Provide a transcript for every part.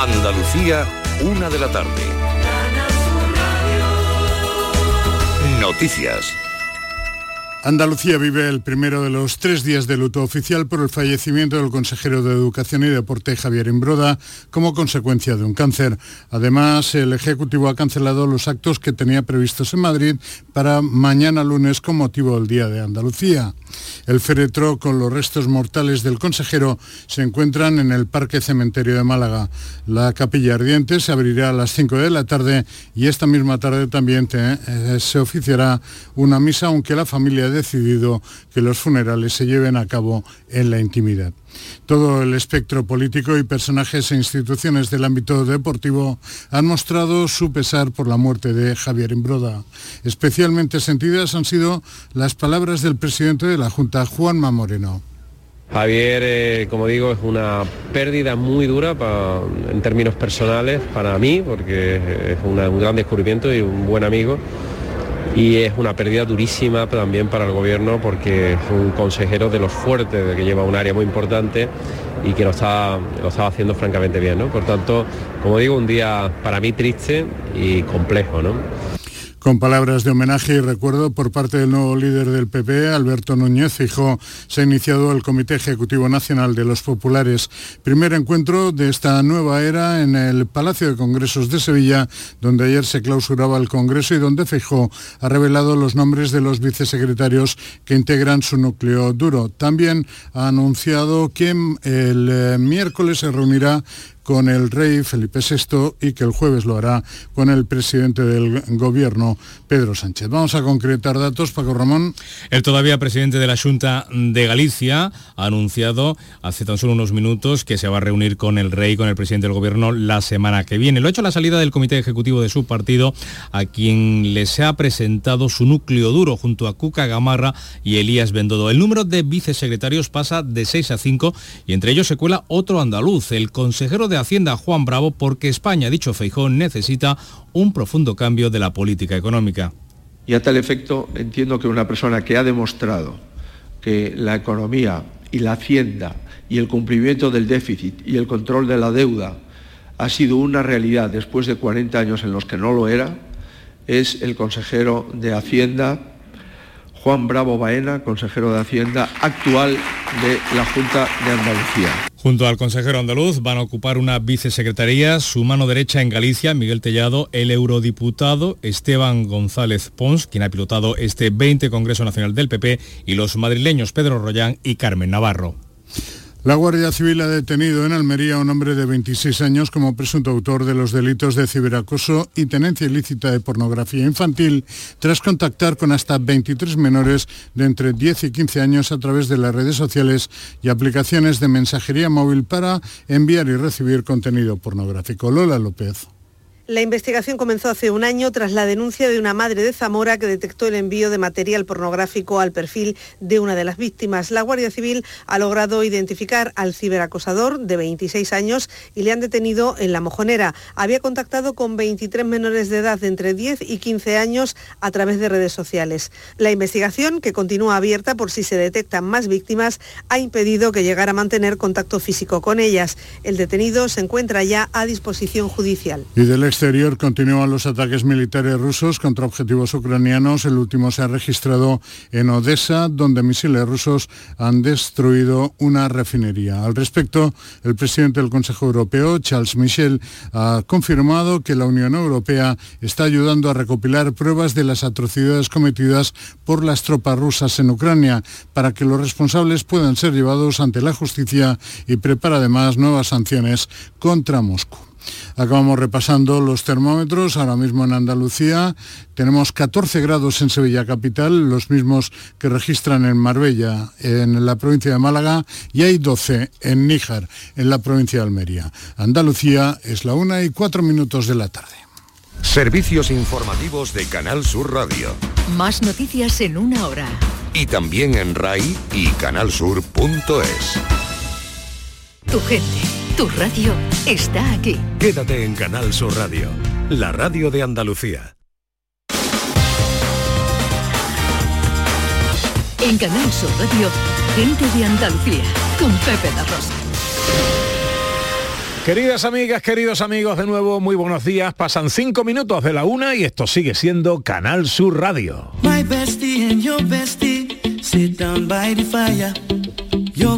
Andalucía, una de la tarde. Noticias. Andalucía vive el primero de los tres días de luto oficial por el fallecimiento del consejero de Educación y Deporte Javier Imbroda como consecuencia de un cáncer. Además, el Ejecutivo ha cancelado los actos que tenía previstos en Madrid para mañana lunes con motivo del Día de Andalucía. El féretro con los restos mortales del consejero se encuentran en el Parque Cementerio de Málaga. La capilla ardiente se abrirá a las 5 de la tarde y esta misma tarde también eh, se oficiará una misa, aunque la familia decidido que los funerales se lleven a cabo en la intimidad. Todo el espectro político y personajes e instituciones del ámbito deportivo han mostrado su pesar por la muerte de Javier Imbroda. Especialmente sentidas han sido las palabras del presidente de la Junta, Juanma Moreno. Javier, eh, como digo, es una pérdida muy dura en términos personales para mí, porque es un gran descubrimiento y un buen amigo y es una pérdida durísima también para el gobierno porque es un consejero de los fuertes, de que lleva un área muy importante y que lo está, lo estaba haciendo francamente bien. ¿no? Por tanto, como digo, un día para mí triste y complejo. ¿no? Con palabras de homenaje y recuerdo por parte del nuevo líder del PP, Alberto Núñez Fijo, se ha iniciado el Comité Ejecutivo Nacional de los Populares. Primer encuentro de esta nueva era en el Palacio de Congresos de Sevilla, donde ayer se clausuraba el Congreso y donde Fijo ha revelado los nombres de los vicesecretarios que integran su núcleo duro. También ha anunciado que el eh, miércoles se reunirá con el rey Felipe VI y que el jueves lo hará con el presidente del gobierno, Pedro Sánchez. Vamos a concretar datos, Paco Ramón. El todavía presidente de la Junta de Galicia ha anunciado hace tan solo unos minutos que se va a reunir con el rey, con el presidente del gobierno la semana que viene. Lo ha hecho la salida del comité ejecutivo de su partido, a quien les ha presentado su núcleo duro junto a Cuca Gamarra y Elías Bendodo. El número de vicesecretarios pasa de 6 a 5 y entre ellos se cuela otro andaluz, el consejero de Hacienda Juan Bravo porque España, dicho Feijón, necesita un profundo cambio de la política económica. Y a tal efecto entiendo que una persona que ha demostrado que la economía y la hacienda y el cumplimiento del déficit y el control de la deuda ha sido una realidad después de 40 años en los que no lo era, es el consejero de Hacienda, Juan Bravo Baena, consejero de Hacienda actual de la Junta de Andalucía. Junto al consejero andaluz van a ocupar una vicesecretaría, su mano derecha en Galicia, Miguel Tellado, el eurodiputado Esteban González Pons, quien ha pilotado este 20 Congreso Nacional del PP, y los madrileños Pedro Rollán y Carmen Navarro. La Guardia Civil ha detenido en Almería a un hombre de 26 años como presunto autor de los delitos de ciberacoso y tenencia ilícita de pornografía infantil tras contactar con hasta 23 menores de entre 10 y 15 años a través de las redes sociales y aplicaciones de mensajería móvil para enviar y recibir contenido pornográfico. Lola López. La investigación comenzó hace un año tras la denuncia de una madre de Zamora que detectó el envío de material pornográfico al perfil de una de las víctimas. La Guardia Civil ha logrado identificar al ciberacosador de 26 años y le han detenido en La Mojonera. Había contactado con 23 menores de edad de entre 10 y 15 años a través de redes sociales. La investigación, que continúa abierta por si se detectan más víctimas, ha impedido que llegara a mantener contacto físico con ellas. El detenido se encuentra ya a disposición judicial exterior continúan los ataques militares rusos contra objetivos ucranianos. El último se ha registrado en Odessa, donde misiles rusos han destruido una refinería. Al respecto, el presidente del Consejo Europeo, Charles Michel, ha confirmado que la Unión Europea está ayudando a recopilar pruebas de las atrocidades cometidas por las tropas rusas en Ucrania para que los responsables puedan ser llevados ante la justicia y prepara además nuevas sanciones contra Moscú. Acabamos repasando los termómetros. Ahora mismo en Andalucía tenemos 14 grados en Sevilla Capital, los mismos que registran en Marbella, en la provincia de Málaga, y hay 12 en Níjar, en la provincia de Almería. Andalucía es la una y cuatro minutos de la tarde. Servicios informativos de Canal Sur Radio. Más noticias en una hora. Y también en RAI y canalsur.es. Tu gente tu radio está aquí. Quédate en Canal Sur Radio, la radio de Andalucía. En Canal Sur Radio, gente de Andalucía, con Pepe La Rosa. Queridas amigas, queridos amigos, de nuevo muy buenos días. Pasan cinco minutos de la una y esto sigue siendo Canal Sur Radio. My bestie and your bestie sit down by the fire.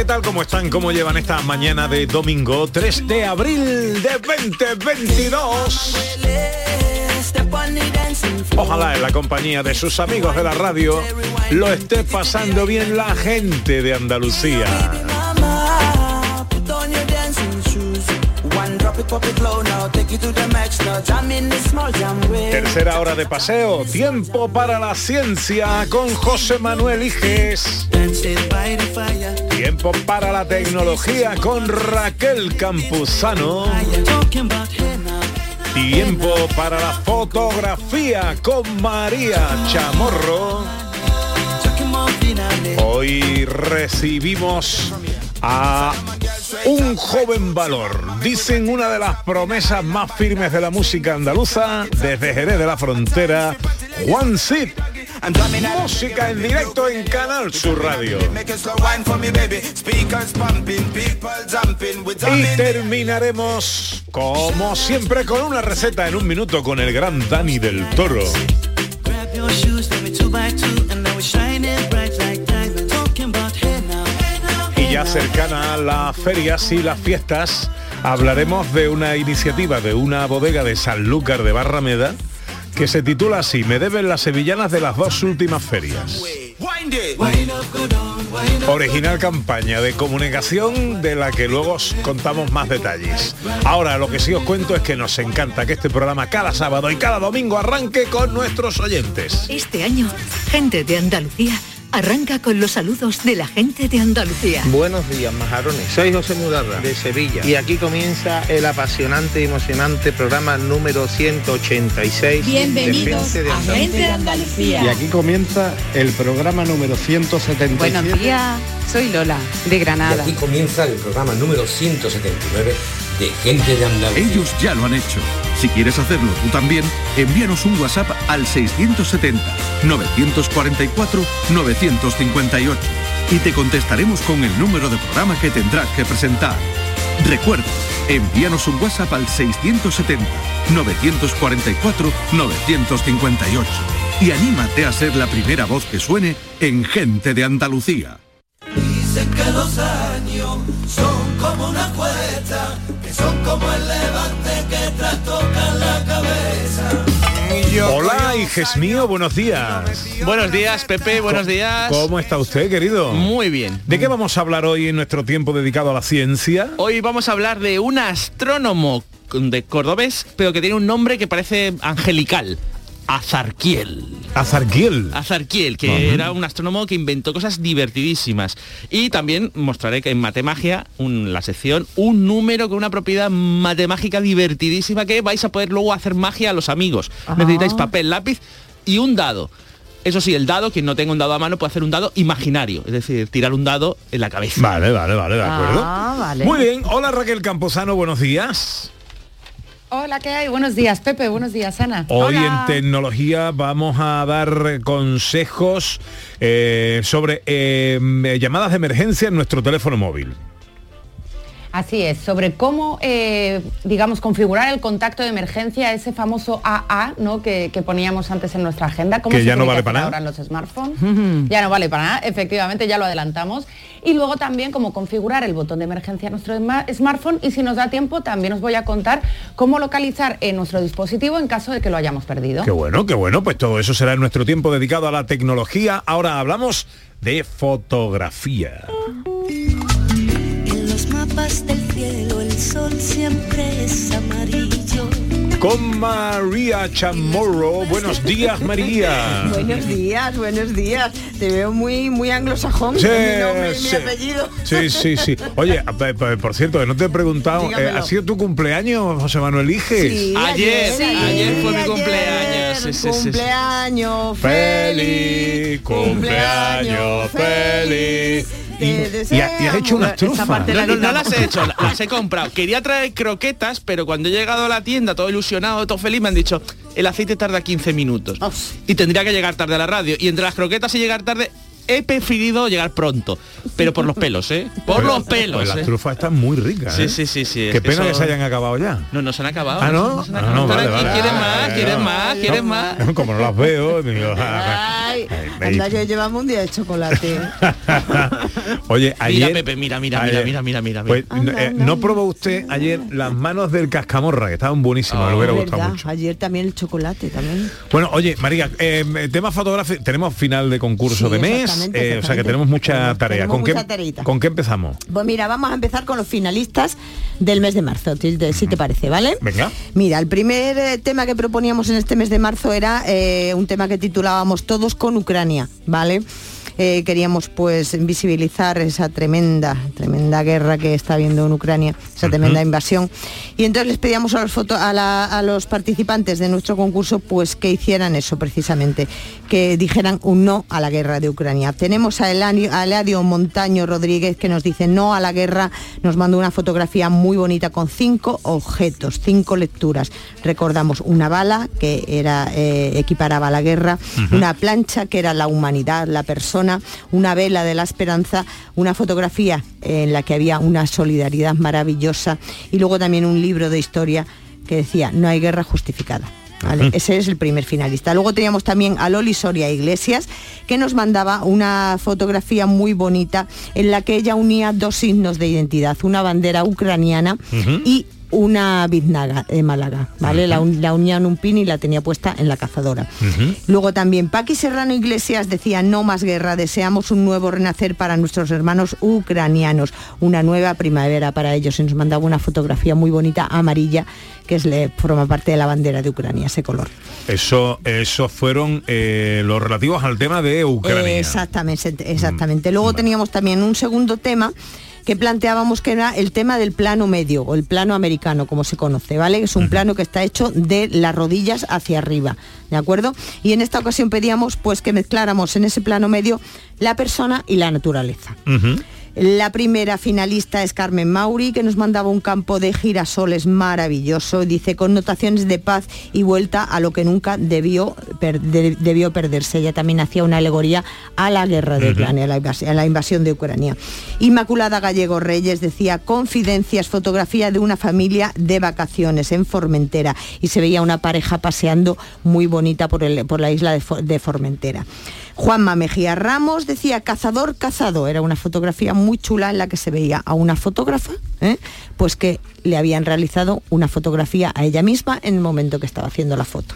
¿qué tal? ¿Cómo están? ¿Cómo llevan esta mañana de domingo 3 de abril de 2022? Step on the dancing floor. Ojalá en la compañía de sus amigos de la radio lo esté pasando bien la gente de Andalucía. Tercera hora de paseo, tiempo para la ciencia con José Manuel Iges. Tiempo para la tecnología con Raquel Campuzano. Tiempo para la fotografía con María Chamorro. Hoy recibimos a un joven valor. Dicen una de las promesas más firmes de la música andaluza desde Jerez de la Frontera, Juan Cid. Música en directo en Canal Sur Radio. Y terminaremos, como siempre, con una receta en un minuto con el gran Dani del Toro. Cercana a las ferias y las fiestas, hablaremos de una iniciativa de una bodega de Sanlúcar de Barrameda que se titula así, Me deben las sevillanas de las dos últimas ferias. Original campaña de comunicación de la que luego os contamos más detalles. Ahora lo que sí os cuento es que nos encanta que este programa cada sábado y cada domingo arranque con nuestros oyentes. Este año, gente de Andalucía arranca con los saludos de la gente de Andalucía. Buenos días, majarones. Soy José Mudarra, de Sevilla. Y aquí comienza el apasionante y emocionante programa número 186 Bienvenidos de de a. Gente de Andalucía. Y aquí comienza el programa número 177. Buenos días, soy Lola, de Granada. Aquí comienza el programa número 179 de Gente de Andalucía. Ellos ya lo han hecho. Si quieres hacerlo tú también, envíanos un WhatsApp al 670-944-958 y te contestaremos con el número de programa que tendrás que presentar. Recuerda, envíanos un WhatsApp al 670-944-958 y anímate a ser la primera voz que suene en Gente de Andalucía. Dicen que los años son como una cuesta, que son como el levante que trastocan la cabeza. Hola, hijes mío, buenos días. Buenos días, Pepe, buenos días. ¿Cómo está usted, querido? Muy bien. ¿De qué vamos a hablar hoy en nuestro tiempo dedicado a la ciencia? Hoy vamos a hablar de un astrónomo de cordobés, pero que tiene un nombre que parece angelical. Azarquiel. Azarquiel. Azarquiel, que era un astrónomo que inventó cosas divertidísimas. Y también mostraré que en Matemagia, un- la sección, un número con una propiedad matemágica divertidísima que vais a poder luego hacer magia a los amigos. Necesitáis papel, lápiz y un dado. Eso sí, el dado, quien no tenga un dado a mano puede hacer un dado imaginario, es decir, tirar un dado en la cabeza. Vale, vale, vale, de acuerdo. Ah, vale. Muy bien, hola Raquel Campuzano, buenos días. Hola, ¿qué hay? Buenos días, Pepe, buenos días, Ana. Hoy Hola. en tecnología vamos a dar consejos eh, sobre eh, llamadas de emergencia en nuestro teléfono móvil. Así es, sobre cómo, eh, digamos, configurar el contacto de emergencia, ese famoso AA, ¿no? Que, que poníamos antes en nuestra agenda. ¿Cómo Que se ya no vale para nada. Ahora en los smartphones. ya no vale para nada, efectivamente, ya lo adelantamos. Y luego también cómo configurar el botón de emergencia en nuestro sma- smartphone y si nos da tiempo también os voy a contar cómo localizar en nuestro dispositivo en caso de que lo hayamos perdido. Qué bueno, qué bueno, pues todo eso será en nuestro tiempo dedicado a la tecnología. Ahora hablamos de fotografía. Del cielo el sol siempre es amarillo. con María Chamorro. Buenos días, María. Buenos días, buenos días. Te veo muy muy anglosajón. Sí, mi nombre, sí. mi apellido. Sí, sí, sí. Oye, por cierto, no te he preguntado, eh. ¿ha sido tu cumpleaños, José Manuel Iges? Sí, Ayer, sí, ayer fue mi cumpleaños. Sí, sí, sí, sí. Cumpleaños Feliz cumpleaños, feliz. Y, y ha- y has hecho unas trufas. No, no, no las he hecho, la- las he comprado. Quería traer croquetas, pero cuando he llegado a la tienda, todo ilusionado, todo feliz, me han dicho, el aceite tarda 15 minutos. Y tendría que llegar tarde a la radio. Y entre las croquetas y llegar tarde, he preferido llegar pronto. Pero por los pelos, ¿eh? Por Pues- los pelos. Pues las ¿eh? trufas están muy ricas. Sí, ¿eh? sí, sí, sí. Qué pena que se hayan acabado ya. No, no se han acabado. Ah, ¿no? Ah, no, vale, vale. ¿Quieres más? Ah, ¿Quieres no. más? ¿Quieres más? Como no las veo, digo, ah, Ay, anda que llevamos un día de chocolate. Oye, ayer... Mira, Pepe, mira, mira, mira, ayer- mira, mira, mira. Pues, Anda, eh, anda, ¿no probó usted ayer las manos del cascamorra, que estaban buenísimas, me hubiera gustado ¿Verdad? mucho? Ayer también el chocolate también. Bueno, oye, María, eh, tema fotográfico, tenemos final de concurso Sí, de mes, exactamente, eh, o sea que tenemos mucha tarea. tenemos ¿Con, qué, mucha tareita. ¿Con qué empezamos? Pues mira, vamos a empezar con los finalistas del mes de marzo, si te, si te parece, ¿vale? Venga. Mira, el primer eh, tema que proponíamos en este mes de marzo era eh, un tema que titulábamos Todos con Ucrania, ¿vale? Eh, queríamos pues visibilizar esa tremenda, tremenda guerra que está habiendo en Ucrania, esa tremenda invasión. Y entonces les pedíamos a los, foto- a, la- a los participantes de nuestro concurso pues que hicieran eso precisamente, que dijeran un no a la guerra de Ucrania. Tenemos a Eladio, a Eladio Montaño Rodríguez que nos dice no a la guerra, nos mandó una fotografía muy bonita con cinco objetos, cinco lecturas. Recordamos una bala que era eh, equiparaba a la guerra, una plancha que era la humanidad, la persona, una vela de la esperanza, una fotografía en la que había una solidaridad maravillosa y luego también un libro de historia que decía no hay guerra justificada. Ese es el primer finalista. Luego teníamos también a Loli Soria Iglesias, que nos mandaba una fotografía muy bonita en la que ella unía dos signos de identidad, una bandera ucraniana y una biznaga de Málaga, ¿vale? La, un- la unía en un pin y la tenía puesta en la cazadora. Luego también Paqui Serrano Iglesias decía no más guerra, deseamos un nuevo renacer para nuestros hermanos ucranianos, una nueva primavera para ellos. Y nos mandaba una fotografía muy bonita amarilla que es, le, forma parte de la bandera de Ucrania, ese color. Eso, esos fueron eh, los relativos al tema de Ucrania. Exactamente, exactamente. Luego teníamos también un segundo tema que planteábamos que era el tema del plano medio o el plano americano, como se conoce, ¿vale? Es un plano que está hecho de las rodillas hacia arriba, ¿de acuerdo? Y en esta ocasión pedíamos pues que mezcláramos en ese plano medio la persona y la naturaleza. La primera finalista es Carmen Mauri, que nos mandaba un campo de girasoles maravilloso, dice, connotaciones de paz y vuelta a lo que nunca debió, per- de- debió perderse. Ella también hacía una alegoría a la guerra de. Ucrania, a la, invas- a la invasión de Ucrania. Inmaculada Gallego Reyes decía, confidencias, fotografía de una familia de vacaciones en Formentera. Y se veía una pareja paseando muy bonita por, el- por la isla de Formentera. Juanma Mejía Ramos decía cazador cazado. Era una fotografía muy chula en la que se veía a una fotógrafa, ¿eh? pues que le habían realizado una fotografía a ella misma en el momento que estaba haciendo la foto.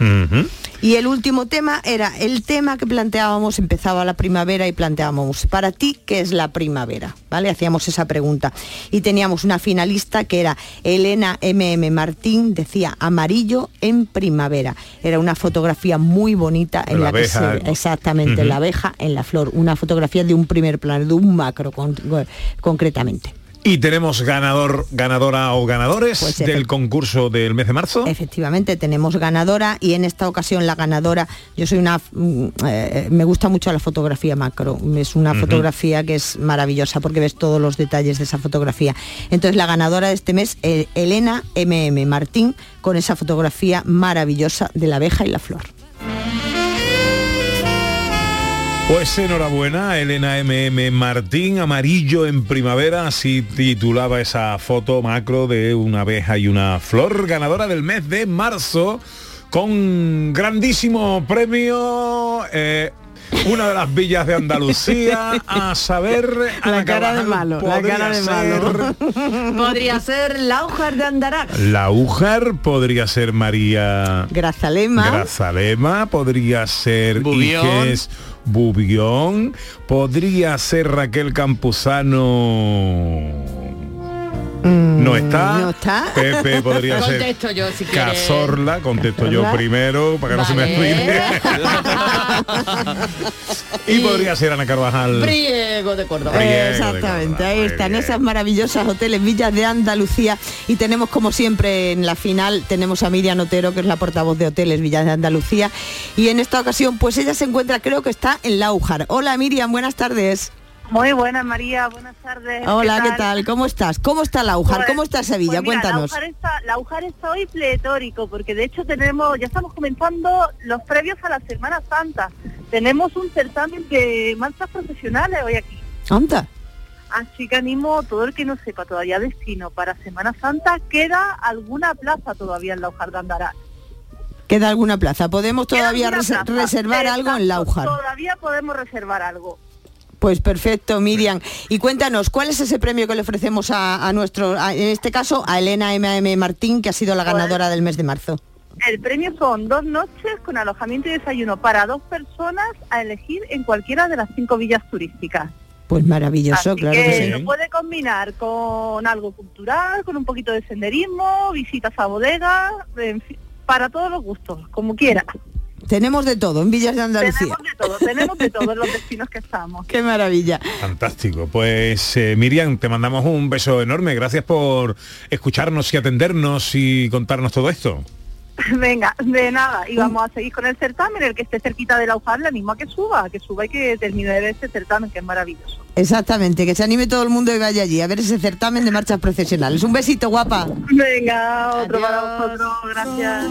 Y el último tema era el tema que planteábamos, empezaba la primavera y planteábamos, para ti, ¿qué es la primavera? ¿Vale? Hacíamos esa pregunta. Y teníamos una finalista que era Elena MM Martín, decía amarillo en primavera. Era una fotografía muy bonita en La la, que se exactamente la abeja en la flor, una fotografía de un primer plano, de un macro con- concretamente. Y tenemos ganador, ganadora o ganadores Pues del concurso del mes de marzo. Efectivamente, tenemos ganadora y en esta ocasión la ganadora, yo soy una, mm, eh, me gusta mucho la fotografía macro, es una fotografía que es maravillosa porque ves todos los detalles de esa fotografía. Entonces la ganadora de este mes, eh, Elena MM Martín, con esa fotografía maravillosa de la abeja y la flor. Pues enhorabuena, Elena MM Martín, amarillo en primavera, así titulaba esa foto macro de una abeja y una flor, ganadora del mes de marzo, con grandísimo premio, eh, una de las villas de Andalucía, a saber... Ana Carvajal, podría ser Podría ser la hoja de Andarax. La Ujar, podría ser María... Grazalema. Grazalema, podría ser Bubión. Iges Bubión, podría ser Raquel Campuzano. No está. no está. Pepe podría ser Contesto yo si quieres. Cazorla, contesto yo primero para que no se me olvide. y podría ser Ana Carvajal. Priego de Córdoba. Priego de Exactamente, Córdoba, ahí están esas maravillosas hoteles Villas de Andalucía y tenemos como siempre en la final tenemos a Miriam Otero que es la portavoz de hoteles Villas de Andalucía y en esta ocasión pues ella se encuentra creo que está en Laujar. Hola Miriam, buenas tardes. Muy buenas, María. Buenas tardes. Hola, ¿qué tal? ¿Cómo estás? ¿Cómo está Laujar? Pues- ¿Cómo está Sevilla? pues mira, Cuéntanos. Laujar está, Laujar está hoy pletórico porque de hecho tenemos, ya estamos comenzando los previos a la Semana Santa. Tenemos un certamen de marchas profesionales hoy aquí. Anda. Así que animo a todo el que no sepa todavía destino para Semana Santa. Queda alguna plaza todavía en Laujar de Andaral. Queda alguna plaza. ¿Podemos todavía plaza. reservar algo en Exacto, Laujar? Todavía podemos reservar algo. Pues perfecto, Miriam. Y cuéntanos, ¿cuál es ese premio que le ofrecemos a, a nuestro, a- en este caso, a Elena M.M. Martín, que ha sido la ganadora del mes de marzo? El premio son dos noches con alojamiento y desayuno para dos personas a elegir en cualquiera de las cinco villas turísticas. Pues maravilloso, Así claro que, que sí. lo puede combinar con algo cultural, con un poquito de senderismo, visitas a bodegas, en fin, para todos los gustos, como quiera. Tenemos de todo en Villas de Andalucía. Tenemos de todo, tenemos de todo en los destinos que estamos. Qué maravilla. Fantástico. Pues eh, Miriam, te mandamos un beso enorme. Gracias por escucharnos y atendernos y contarnos todo esto. Venga, de nada, y vamos a seguir con el certamen, el que esté cerquita de la UJAR, le animo a que suba, que suba y que termine de ver este certamen, que es maravilloso. Exactamente, que se anime todo el mundo y vaya allí a ver ese certamen de marchas profesionales. Un besito, guapa. Venga, otro para vosotros, gracias.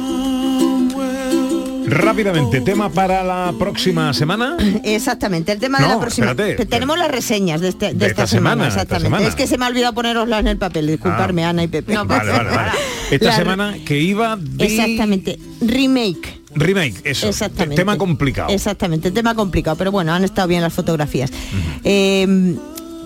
Rápidamente, tema para la próxima semana. Exactamente, el tema de la próxima. espérate. Te- Tenemos las reseñas de, este- de De esta, esta semana, esta exactamente. semana. Es que se me ha olvidado poneroslas en el papel, disculparme, Ah. Ana y Pepe. vale, vale, vale. Esta La- semana que iba de Exactamente, remake. remake, eso. Exactamente. Tema complicado. Exactamente, tema complicado, pero bueno, han estado bien las fotografías. Eh,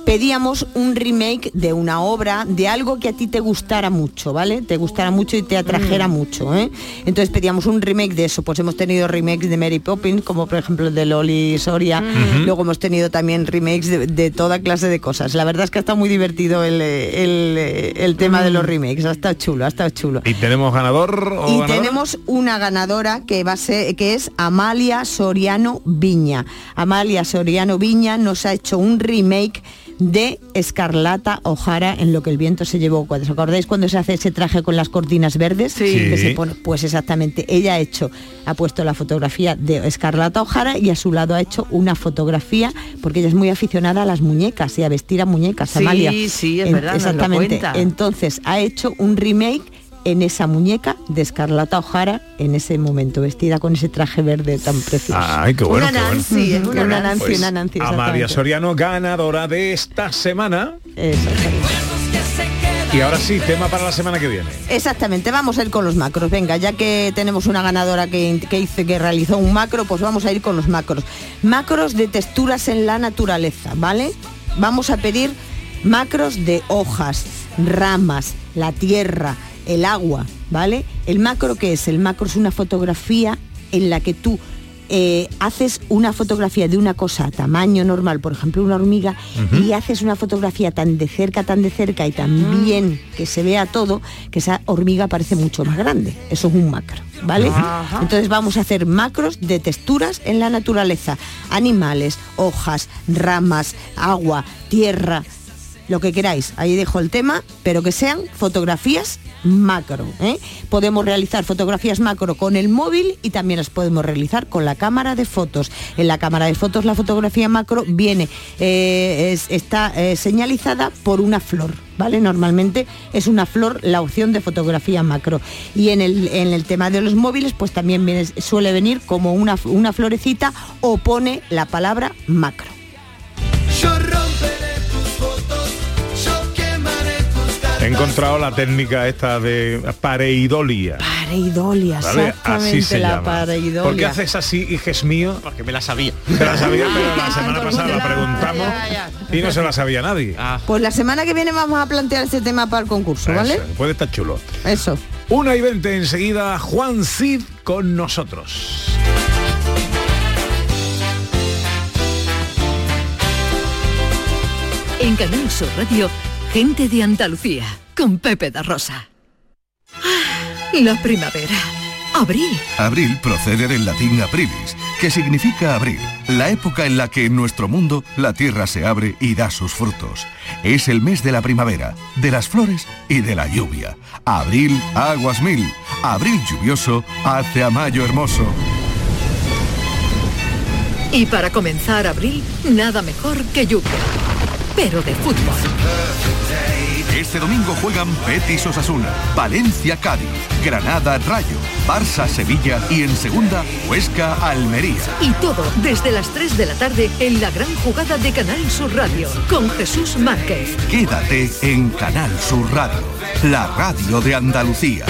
pedíamos un remake de una obra, de algo que a ti te gustara mucho, ¿vale? Te gustara mucho y te atrajera mucho, ¿eh? Entonces pedíamos un remake de eso, pues hemos tenido remakes de Mary Poppins, como por ejemplo el de Loli Soria, Ujú. luego hemos tenido también remakes de, de toda clase de cosas. La verdad es que ha estado muy divertido el, el, el tema de los remakes, ha estado chulo, ha estado chulo. ¿Y tenemos ganador o Y ganadora? tenemos una ganadora que va a ser, que es Amalia Soriano Viña. Amalia Soriano Viña nos ha hecho un remake de Escarlata O'Hara en lo que el viento se llevó. ¿Os acordáis cuando se hace ese traje con las cortinas verdes? Sí. Que se Sí. pone- pues exactamente, ella ha hecho, ha puesto la fotografía de Escarlata O'Hara y a su lado ha hecho una fotografía, porque ella es muy aficionada a las muñecas y a vestir a muñecas, Sí, Amalia. sí, es En- verdad, Exactamente. Entonces ha hecho un remake en esa muñeca de Escarlata O'Hara en ese momento, vestida con ese traje verde tan precioso. Ay, qué bueno, Una qué bueno. Nancy, es una, Nancy, Pues, una Nancy. Amalia. Soriano, ganadora de esta semana. Y ahora sí, tema para la semana que viene. Exactamente, vamos a ir con los macros. Venga, ya que tenemos una ganadora que, que hizo, que realizó un macro, pues vamos a ir con los macros. Macros de texturas en la naturaleza, ¿vale? Vamos a pedir macros de hojas, ramas, la tierra, el agua, ¿vale? El macro que es? El macro es una fotografía en la que tú eh, haces una fotografía de una cosa a tamaño normal, por ejemplo una hormiga, y haces una fotografía tan de cerca, tan de cerca y tan bien que se vea todo, que esa hormiga parece mucho más grande. Eso es un macro, ¿vale? Entonces vamos a hacer macros de texturas en la naturaleza. Animales, hojas, ramas, agua, tierra, lo que queráis. Ahí dejo el tema, pero que sean fotografías macro. ¿eh? Podemos realizar fotografías macro con el móvil y también las podemos realizar con la cámara de fotos. En la cámara de fotos la fotografía macro viene, eh, es- está eh, señalizada por una flor. ¿Vale? Normalmente es una flor la opción de fotografía macro. Y en el, en el tema de los móviles, pues también suele venir como una, una florecita o pone la palabra macro. He encontrado la técnica esta de pareidolia. Pareidolia, ¿Vale? exactamente Así se la llama. pareidolia. ¿Por qué haces así, hijes mío? Porque me la sabía. Te la sabía, pero la semana pasada la preguntamos y no se la sabía nadie. Pues la semana que viene vamos a plantear este tema para el concurso, ¿vale? Eso, puede estar chulo. Eso. Una y veinte enseguida, Juan Cid con nosotros. En Canal Sur Radio, gente de Andalucía, con Pepe da Rosa. La primavera. Abril. Abril procede del latín aprilis, que significa abril, la época en la que en nuestro mundo la tierra se abre y da sus frutos. Es el mes de la primavera, de las flores y de la lluvia. Abril, aguas mil. Abril lluvioso hace a mayo hermoso. Y para comenzar abril, nada mejor que lluvia. Pero de fútbol. Este domingo juegan Betis Osasuna, Valencia Cádiz, Granada Rayo, Barça Sevilla y en segunda Huesca Almería. Y todo desde las 3 de la tarde en la gran jugada de Canal Sur Radio con Jesús Márquez. Quédate en Canal Sur Radio, la radio de Andalucía.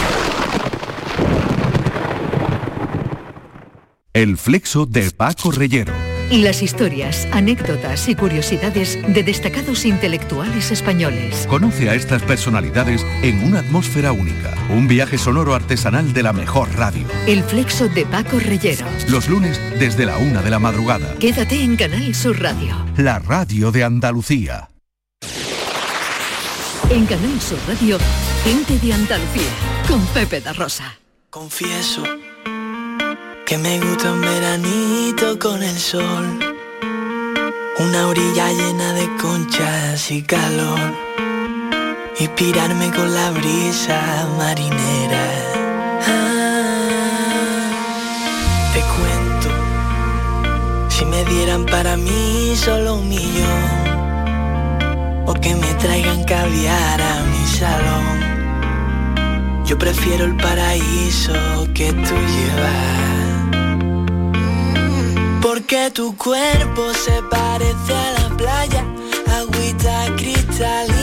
El flexo de Paco Reyero. Las historias, anécdotas y curiosidades de destacados intelectuales españoles. Conoce a estas personalidades en una atmósfera única. Un viaje sonoro artesanal de la mejor radio. El flexo de Paco Reyero. Los lunes desde la una de la madrugada. Quédate en Canal Sur Radio. La radio de Andalucía. En Canal Sur Radio, gente de Andalucía con Pepe da Rosa. Confieso que me gusta un veranito con el sol, una orilla llena de conchas y calor, inspirarme con la brisa marinera. Ah, te cuento, si me dieran para mí solo un millón, o que me traigan caviar a mi salón. Yo prefiero el paraíso que tú llevas. Porque tu cuerpo se parece a la playa, agüita cristalina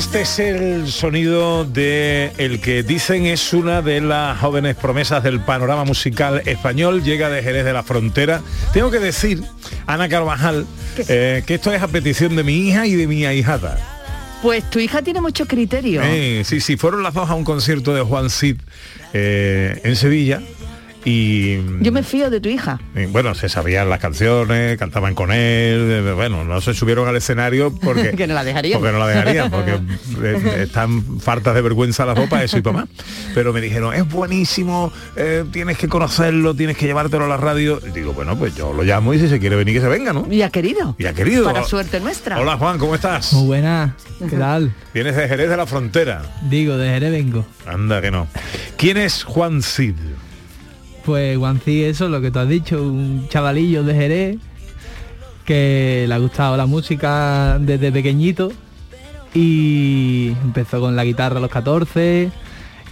este es el sonido de el que dicen es una de las jóvenes promesas del panorama musical español, llega de Jerez de la Frontera. Tengo que decir, Ana Carvajal, eh, que esto es a petición de mi hija y de mi ahijada. Pues tu hija tiene mucho criterio. Eh, sí, sí, fueron las dos a un concierto de Juan Cid eh, en Sevilla y Yo me fío de tu hija. y, bueno, se sabían las canciones, cantaban con él, eh, bueno, no se subieron al escenario porque que no la dejarían. porque no la dejarían, porque eh, están fartas de vergüenza las para eso y más. Pero me dijeron, es buenísimo, eh, tienes que conocerlo, tienes que llevártelo a la radio. Y digo, bueno, pues yo lo llamo y si se quiere venir que se venga, ¿no? Y ha querido. Y ha querido. Para suerte nuestra. Hola Juan, ¿cómo estás? Muy buena, ¿qué tal? Vienes de Jerez de la Frontera. Digo, de Jerez vengo. Anda que no. ¿Quién es Juan Cid? Pues Guancí, eso, lo que tú has dicho, un chavalillo de Jerez que le ha gustado la música desde pequeñito y empezó con la guitarra a los 14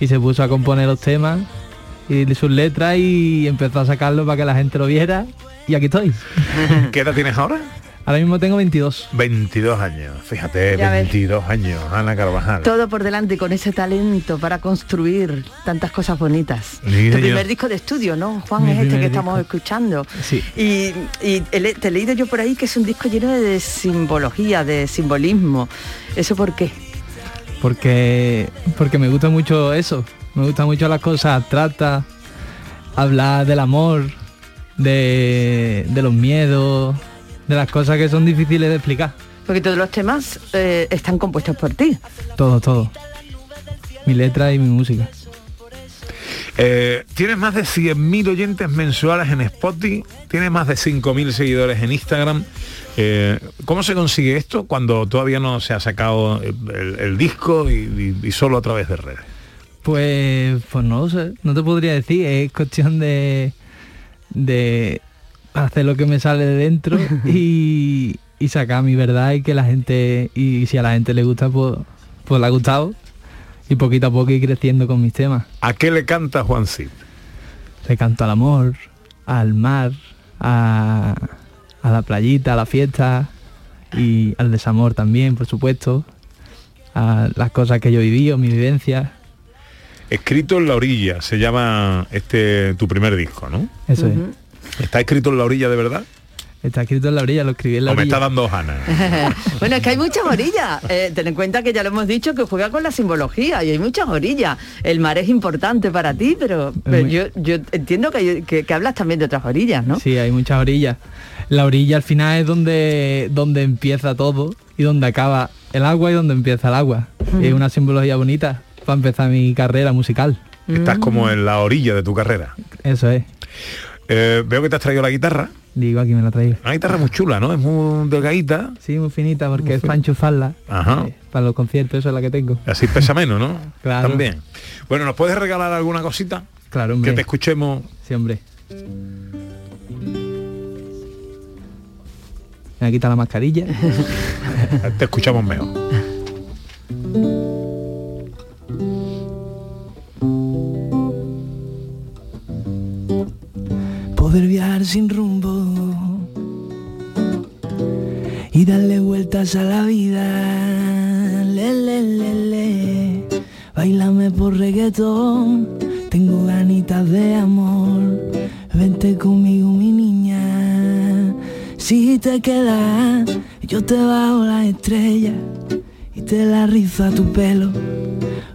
y se puso a componer los temas y sus letras y empezó a sacarlo para que la gente lo viera y aquí estoy. ¿Qué edad tienes ahora? Ahora mismo tengo 22. 22 años, fíjate, Ya ves. 22 años, Ana Carvajal. Todo por delante con ese talento para construir tantas cosas bonitas. Sí, tu señor. primer disco de estudio, ¿no? Juan Mi es este que estamos escuchando. Sí. Y, y te he leído yo por ahí que es un disco lleno de simbología, de simbolismo. ¿Eso por qué? porque porque me gusta mucho eso me gustan mucho las cosas abstractas hablar del amor de, de los miedos de las cosas que son difíciles de explicar Porque todos los temas eh, están compuestos por ti. todo todo mi letra y mi música Eh, tienes más de 100.000 oyentes mensuales en Spotify, tienes más de 5.000 seguidores en Instagram. Eh, ¿Cómo se consigue esto cuando todavía no se ha sacado el, disco y, y- y solo a través de redes? pues pues no lo sé no te podría decir es cuestión de de hacer lo que me sale de dentro y, y sacar mi verdad y que la gente y si a la gente le gusta pues pues le ha gustado. Y poquito a poco ir creciendo con mis temas. ¿A qué le canta Juan Cid? le canto al amor al mar a, a la playita a la fiesta y al desamor también por supuesto. A las cosas que yo he vivido mi vivencia. Escrito en la orilla, se llama este tu primer disco, ¿no? eso es ¿Está escrito en la orilla de verdad? Está escrito en la orilla, lo escribí en la O me orilla. está dando Hanna. bueno, es que hay muchas orillas. Eh, ten en cuenta que ya lo hemos dicho que juega con la simbología y hay muchas orillas. El mar es importante para ti, pero, pero muy- yo, yo entiendo que, que- que hablas también de otras orillas, ¿no? Sí, hay muchas orillas. La orilla al final es donde, donde empieza todo y donde acaba el agua y donde empieza el agua. Mm. Es una simbología bonita para empezar mi carrera musical. Estás como en la orilla de tu carrera. Eso es. Eh, veo que te has traído la guitarra. Digo, aquí me la traigo. Una guitarra muy chula, ¿no? Es muy delgadita. Sí, muy finita porque es para enchufarla. Ajá. Eh, para los conciertos, esa es la que tengo. Así pesa menos, ¿no? Claro. También. Bueno, ¿nos puedes regalar alguna cosita? Claro, hombre. Que te escuchemos. Sí, hombre. Me voy a quitar la mascarilla. te escuchamos mejor. poder viajar sin rumbo y darle vueltas a la vida. Le, le, le, le. Bailame por reggaetón, tengo ganitas de amor. Vente conmigo, mi niña. Si te quedas, yo te bajo la estrella y te la rizo a tu pelo,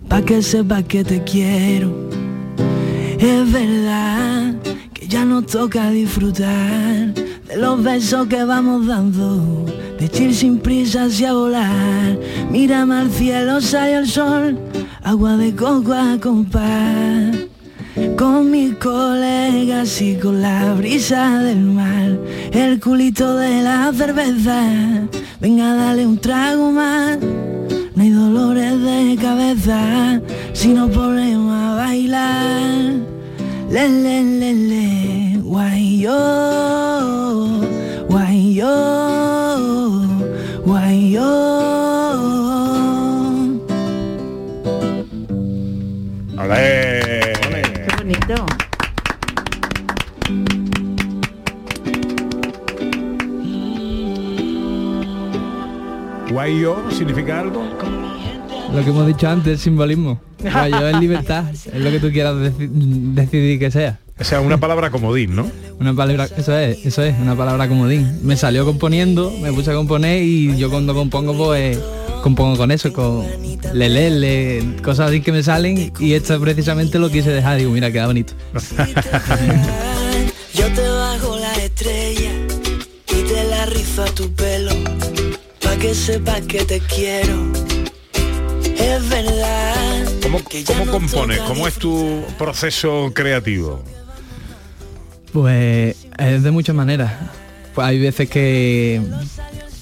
pa' que sepas que te quiero. Es verdad ya nos toca disfrutar de los besos que vamos dando, de ir sin prisa hacia volar. Mírame al cielo, sale el sol, agua de coco a compás. Con mis colegas y con la brisa del mar, el culito de la cerveza, venga dale un trago más. No hay dolores de cabeza si nos ponemos a bailar. Le, le, le, le, guay yo, guay yo, guay yo. ¡Olé! Qué bonito. Guayo significa algo. Lo que hemos dicho antes, simbolismo. Guayo es libertad, es lo que tú quieras deci- decidir que sea. O sea, una palabra comodín, ¿no? Una palabra, eso es, eso es, una palabra comodín. Me salió componiendo, me puse a componer y yo cuando compongo pues compongo con eso, con lele, le, cosas así que me salen y esto precisamente lo quise dejar, digo, mira, queda bonito. Yo te bajo la estrella y te la rizo a tu pelo, pa' que sepas que te quiero. Es verdad. ¿Cómo, cómo compones? ¿Cómo es tu proceso creativo? Pues es de muchas maneras. Pues hay veces que,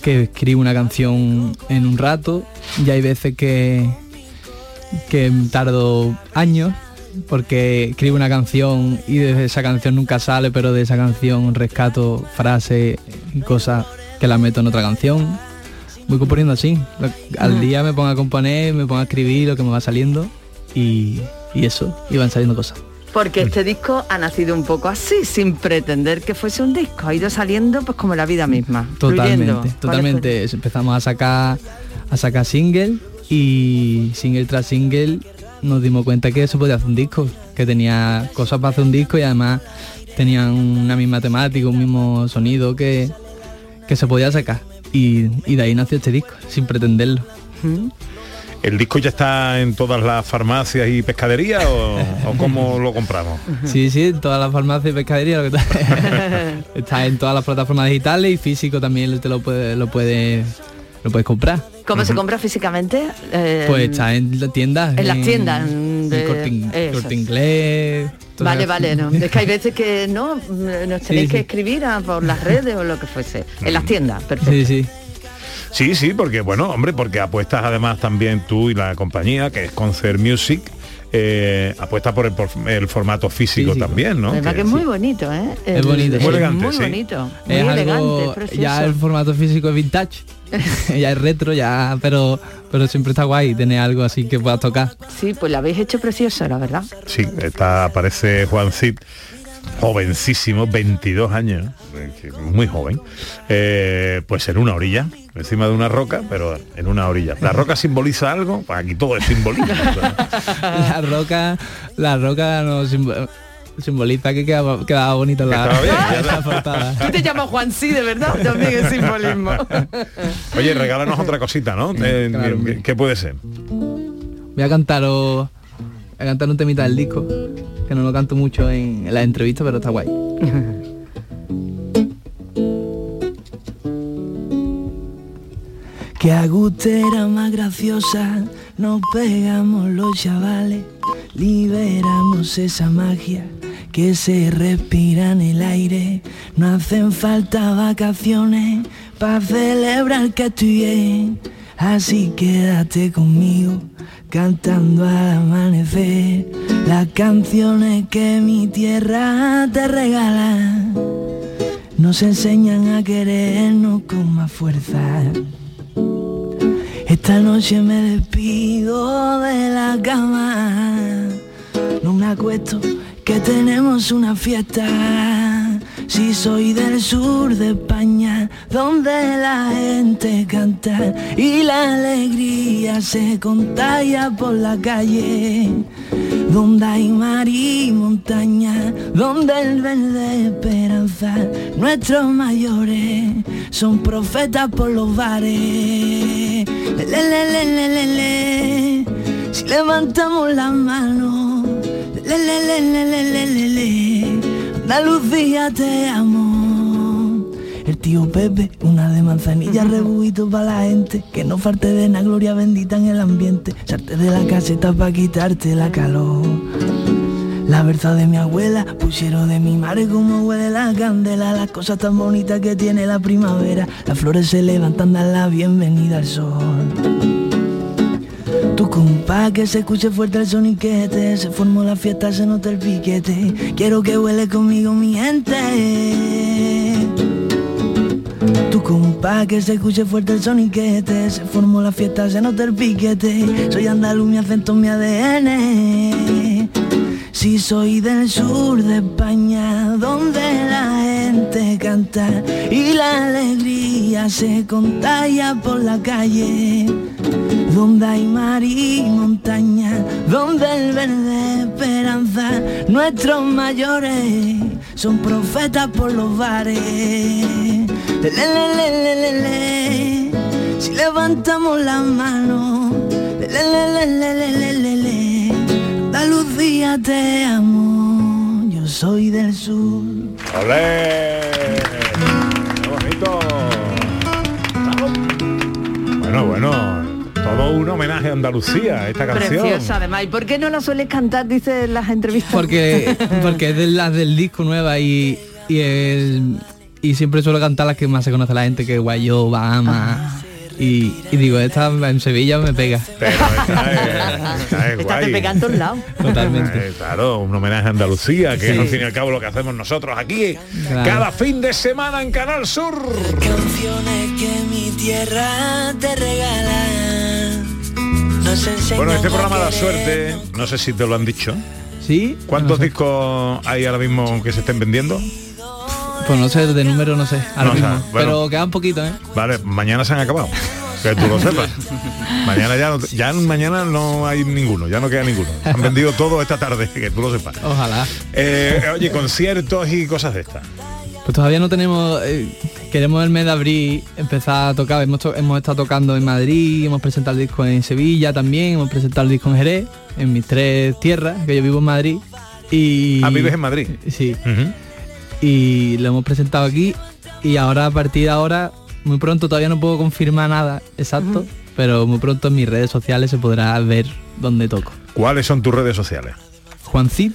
que escribo una canción en un rato y hay veces que, que tardo años porque escribo una canción y de esa canción nunca sale, pero de esa canción rescato frases y cosas que las meto en otra canción. Voy componiendo así. Al día me pongo a componer, me pongo a escribir lo que me va saliendo y, y eso, y van saliendo cosas. Porque este disco ha nacido un poco así, sin pretender que fuese un disco. Ha ido saliendo pues como la vida misma. Totalmente, fluyendo. ¿Cuál totalmente. Empezamos a sacar a sacar single y single tras single nos dimos cuenta que eso podía hacer un disco, que tenía cosas para hacer un disco y además tenían una misma temática, un mismo sonido que, que se podía sacar. Y, y de ahí nació este disco, sin pretenderlo. ¿El disco ya está en todas las farmacias y pescaderías o, o cómo lo compramos? Sí, sí, en todas las farmacias y pescaderías lo que está, está en todas las plataformas digitales y físico también te lo puedes lo puedes lo puedes comprar. ¿Cómo se compra físicamente? Eh, Pues está en la tienda. en las tiendas, de- corte. Corte inglés. Vale, las- vale, no. Es que hay veces que no, nos tenéis Sí, que sí. escribir a- por las redes o lo que fuese. En las tiendas, perfecto. Sí, sí. Sí, sí, porque bueno, hombre, porque apuestas además también tú y la compañía, que es Concert Music, eh, apuesta por el, por el formato físico, también, ¿no? Además que es muy bonito, ¿eh? Es bonito, Muy elegante, muy sí. bonito, muy Es elegante, algo, precioso. ya el formato físico es vintage, ya es retro, ya, pero pero siempre está guay tener algo así que puedas tocar. Sí, pues lo habéis hecho precioso, la verdad. Sí, está, aparece Juan Cid, jovencísimo, 22 años, muy joven, eh, pues en una orilla, encima de una roca, pero en una orilla. ¿La roca simboliza algo? Pues aquí todo es simbolismo. La roca, la roca no simbo- simboliza que quedaba, quedaba bonito la, bien, portada. Tú te llamas Juan sí, de verdad, también es simbolismo. Oye, regálanos otra cosita, ¿no? Eh, claro, ¿qué- ¿Qué puede ser? Voy a cantaros, voy a cantar un temita del disco, que no lo canto mucho en, en las entrevistas, pero está guay. Que agustera más graciosa, nos pegamos los chavales, liberamos esa magia que se respira en el aire. No hacen falta vacaciones para celebrar que estoy bien. Así quédate conmigo, cantando al amanecer las canciones que mi tierra te regala. Nos enseñan a querernos con más fuerza. Esta noche me despido de la cama. No me acuesto que tenemos una fiesta. Si soy del sur de España, donde la gente canta y la alegría se contagia por la calle. Donde hay mar y montaña, donde el verde esperanza, nuestros mayores son profetas por los bares. Le, si levantamos las manos, le. Andalucía te amo. El tío Pepe, una de manzanilla, rebuito para la gente, que no falte de la gloria bendita en el ambiente, salte de la caseta para quitarte la calor. La verdad de mi abuela, pusieron de mi madre como huele la candela, las cosas tan bonitas que tiene la primavera, las flores se levantan, dan la bienvenida al sol. Compa que se escuche fuerte el soniquete Se formó la fiesta, se nota el piquete. Quiero que huele conmigo mi gente. Tu compa que se escuche fuerte el soniquete Se formó la fiesta, se nota el piquete. Soy andaluz, mi acento, mi ADN Si soy del sur de España Donde la gente canta Y la alegría se contagia por la calle donde hay mar y montaña, donde el verde esperanza, nuestros mayores son profetas por los bares. Le, le, le, si levantamos las manos, Andalucía te amo, yo soy del sur. ¡Olé! Bonito! Bueno, bueno todo un homenaje a Andalucía, esta canción. Preciosa además. ¿Y por qué no la sueles cantar, dice en las entrevistas? Porque, porque es de las del disco nueva y, y, el- y siempre suelo cantar las que más se conoce la gente, que Guayo, Bahamas. Y, y digo, esta en Sevilla me pega. Pero esta es, esta es Esta guay. te pega en todos lados. Totalmente. Eh, claro, un homenaje a Andalucía, que Sí. es al fin y al cabo lo que hacemos nosotros aquí Claro. cada fin de semana en Canal Sur. Canciones que mi tierra te regala. Bueno, este programa da suerte, no sé si te lo han dicho. ¿Sí? ¿Cuántos No sé. discos hay ahora mismo que se estén vendiendo? Pues no sé, de número no sé, ahora No, o sea, mismo. bueno. Pero quedan poquito, ¿eh? Vale, mañana se han acabado. Que tú lo sepas. Mañana ya, no, ya mañana no hay ninguno, ya no queda ninguno. Han vendido todo esta tarde, que tú lo sepas. Ojalá. Eh, oye, conciertos y cosas de estas. Pues todavía no tenemos, eh, queremos el mes de abril empezar a tocar, hemos, to- hemos estado tocando en Madrid, hemos presentado el disco en Sevilla también, hemos presentado el disco en Jerez, en mis tres tierras, que yo vivo en Madrid. Y, Ah, vives en Madrid. Sí. Y lo hemos presentado aquí y ahora a partir de ahora, muy pronto todavía no puedo confirmar nada exacto, pero muy pronto en mis redes sociales se podrá ver dónde toco. ¿Cuáles son tus redes sociales? Juancid,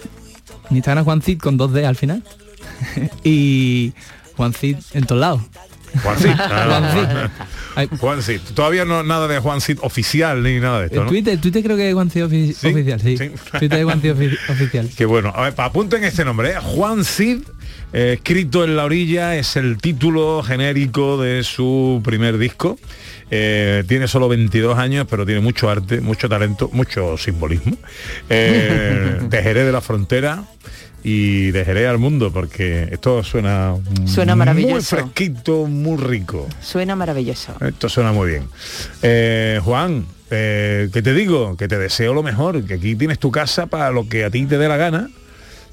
en Instagram Juancid con dos D al final. y Juancid en todos lados. Juan Cid. Juancid. Juan Cid. Todavía no nada de Juan Cid oficial ni nada de esto, El ¿no? Twitter, Twitter creo que es Juancid ofi- oficial, sí. Twitter es Juancid ofi- oficial. Qué bueno. A ver, apunten este nombre, ¿eh? Juan Cid, eh, escrito en la orilla, es el título genérico de su primer disco. Eh, tiene solo 22 años, pero tiene mucho arte, mucho talento, mucho simbolismo. Eh, de Jerez de la Frontera y de Jerez al mundo, porque esto suena, Suena muy maravilloso. fresquito, muy rico. Suena maravilloso. Esto suena muy bien. Eh, Juan, eh, ¿qué te digo? Que te deseo lo mejor, que aquí tienes tu casa para lo que a ti te dé la gana.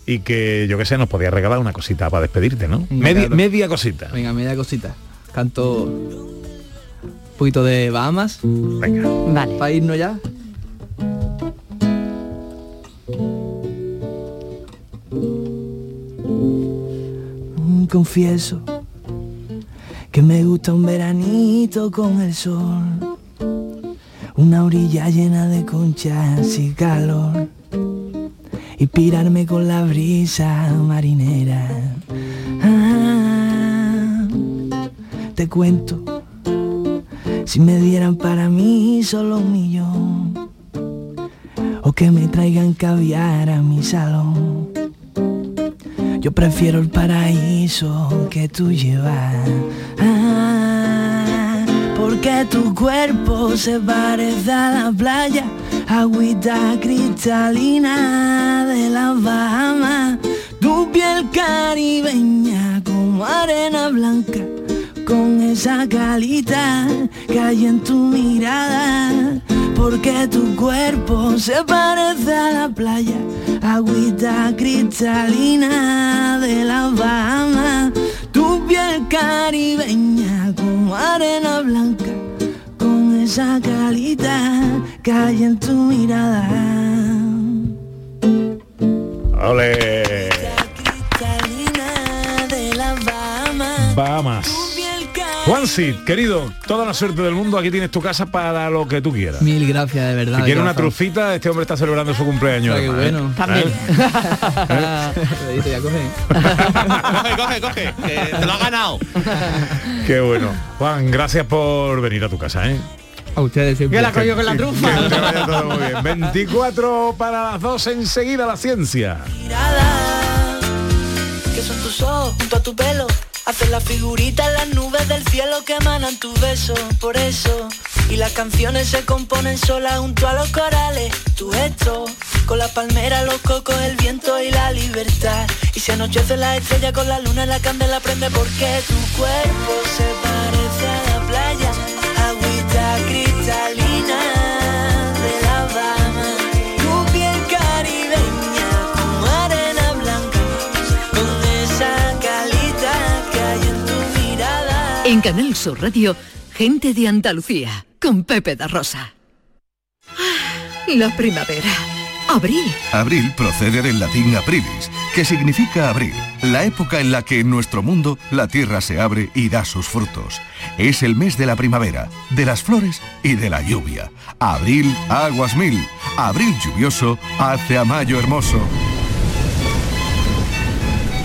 y que yo que sé, nos podía regalar una cosita para despedirte, ¿no? Venga, Media, claro. media cosita. Venga, media cosita. Canto un poquito de Bahamas. Venga. Vale. Para irnos ya. Confieso que me gusta un veranito con el sol, una orilla llena de conchas y calor, y pirarme con la brisa marinera. Ah, te cuento, si me dieran para mí solo un millón, o que me traigan caviar a mi salón. Yo prefiero el paraíso que tú llevas. Ah, porque tu cuerpo se parece a la playa, agüita cristalina de las Bahamas. Tu piel caribeña como arena blanca, con esa calita que hay en tu mirada. Porque tu cuerpo se parece a la playa, agüita cristalina de las Bahamas. Tu piel caribeña como arena blanca, con esa calita que hay en tu mirada. ¡Ole! Cristalina de las Bahamas. Juansi, querido, toda la suerte del mundo, aquí tienes tu casa para lo que tú quieras. Mil gracias, de verdad. Si quieres una trufita, este hombre está celebrando su cumpleaños. Qué ¿eh? bueno. También. Ya coge. coge, coge, que te lo ha ganado. Qué bueno. Juan, gracias por venir a tu casa, ¿eh? A ustedes siempre. Que la cogió con la trufa. Que vaya todo muy bien. 24 para las 2 enseguida la ciencia. que son tus ojos junto a tu pelo. Haces la figurita en las nubes del cielo que emanan tus besos, por eso. Y las canciones se componen solas junto a los corales. Tu gesto, con la palmera, los cocos, el viento y la libertad. Y se anochece la estrella con la luna, la candela prende porque tu cuerpo se parece a la playa. En Canal Sur Radio, gente de Andalucía, con Pepe da Rosa. Ah, La primavera. Abril. Abril procede del latín aprilis, que significa abrir, la época en la que en nuestro mundo la tierra se abre y da sus frutos. Es el mes de la primavera, de las flores y de la lluvia. Abril, aguas mil. Abril lluvioso hace a mayo hermoso.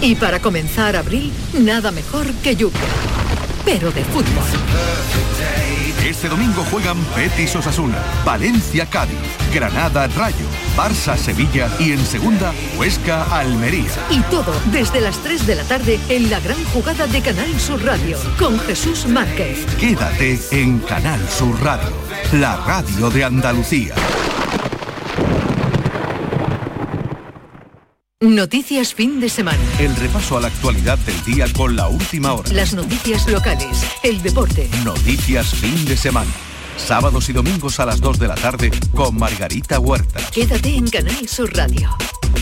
Y para comenzar abril, nada mejor que lluvia. Pero de fútbol. Este domingo juegan Betis Osasuna, Valencia Cádiz, Granada Rayo, Barça Sevilla y en segunda Huesca Almería. Y todo desde las 3 de la tarde en la gran jugada de Canal Sur Radio con Jesús Márquez. Quédate en Canal Sur Radio, la radio de Andalucía. Noticias fin de semana. El repaso a la actualidad del día con la última hora. Las noticias locales, el deporte. Noticias fin de semana. Sábados y domingos a las 2 de la tarde con Margarita Huerta. Quédate en Canal Sur Radio,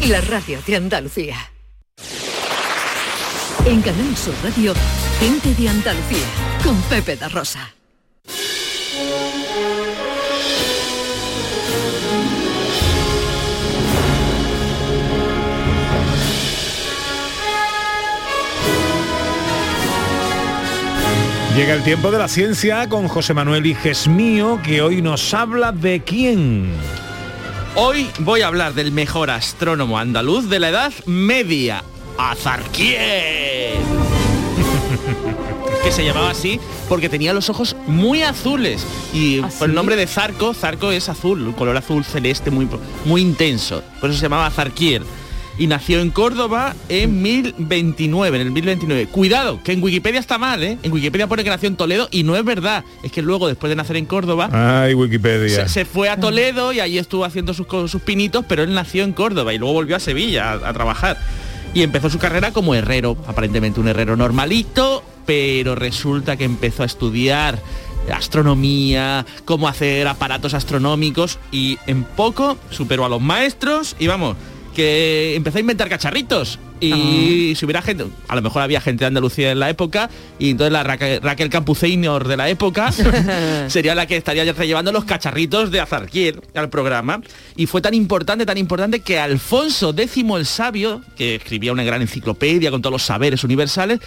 la radio de Andalucía. En Canal Sur Radio, gente de Andalucía, con Pepe da Rosa. Llega el tiempo de la ciencia con José Manuel Igesmío, que hoy nos habla de quién. Hoy voy a hablar del mejor astrónomo andaluz de la Edad Media, Azarquiel. que se llamaba así porque tenía los ojos muy azules y por el nombre de Zarco, Zarco es azul, un color azul celeste muy, muy intenso, por eso se llamaba Zarquiel. Y nació en Córdoba en 1029, en el 1029. Cuidado, que en Wikipedia está mal, ¿eh? En Wikipedia pone que nació en Toledo y no es verdad. Es que luego, después de nacer en Córdoba, Ay, Wikipedia. se, se fue a Toledo y allí estuvo haciendo sus, pinitos, pero él nació en Córdoba y luego volvió a Sevilla a, a trabajar. Y empezó su carrera como herrero, aparentemente un herrero normalito, pero resulta que empezó a estudiar astronomía, cómo hacer aparatos astronómicos y en poco superó a los maestros y vamos, que empezó a inventar cacharritos. Y si hubiera gente, a lo mejor había gente de Andalucía en la época y entonces la Raquel, Raquel Campuceinor de la época sería la que estaría ya llevando los cacharritos de Azarquiel al programa. Y fue tan importante, tan importante que Alfonso X el Sabio, que escribía una gran enciclopedia con todos los saberes universales,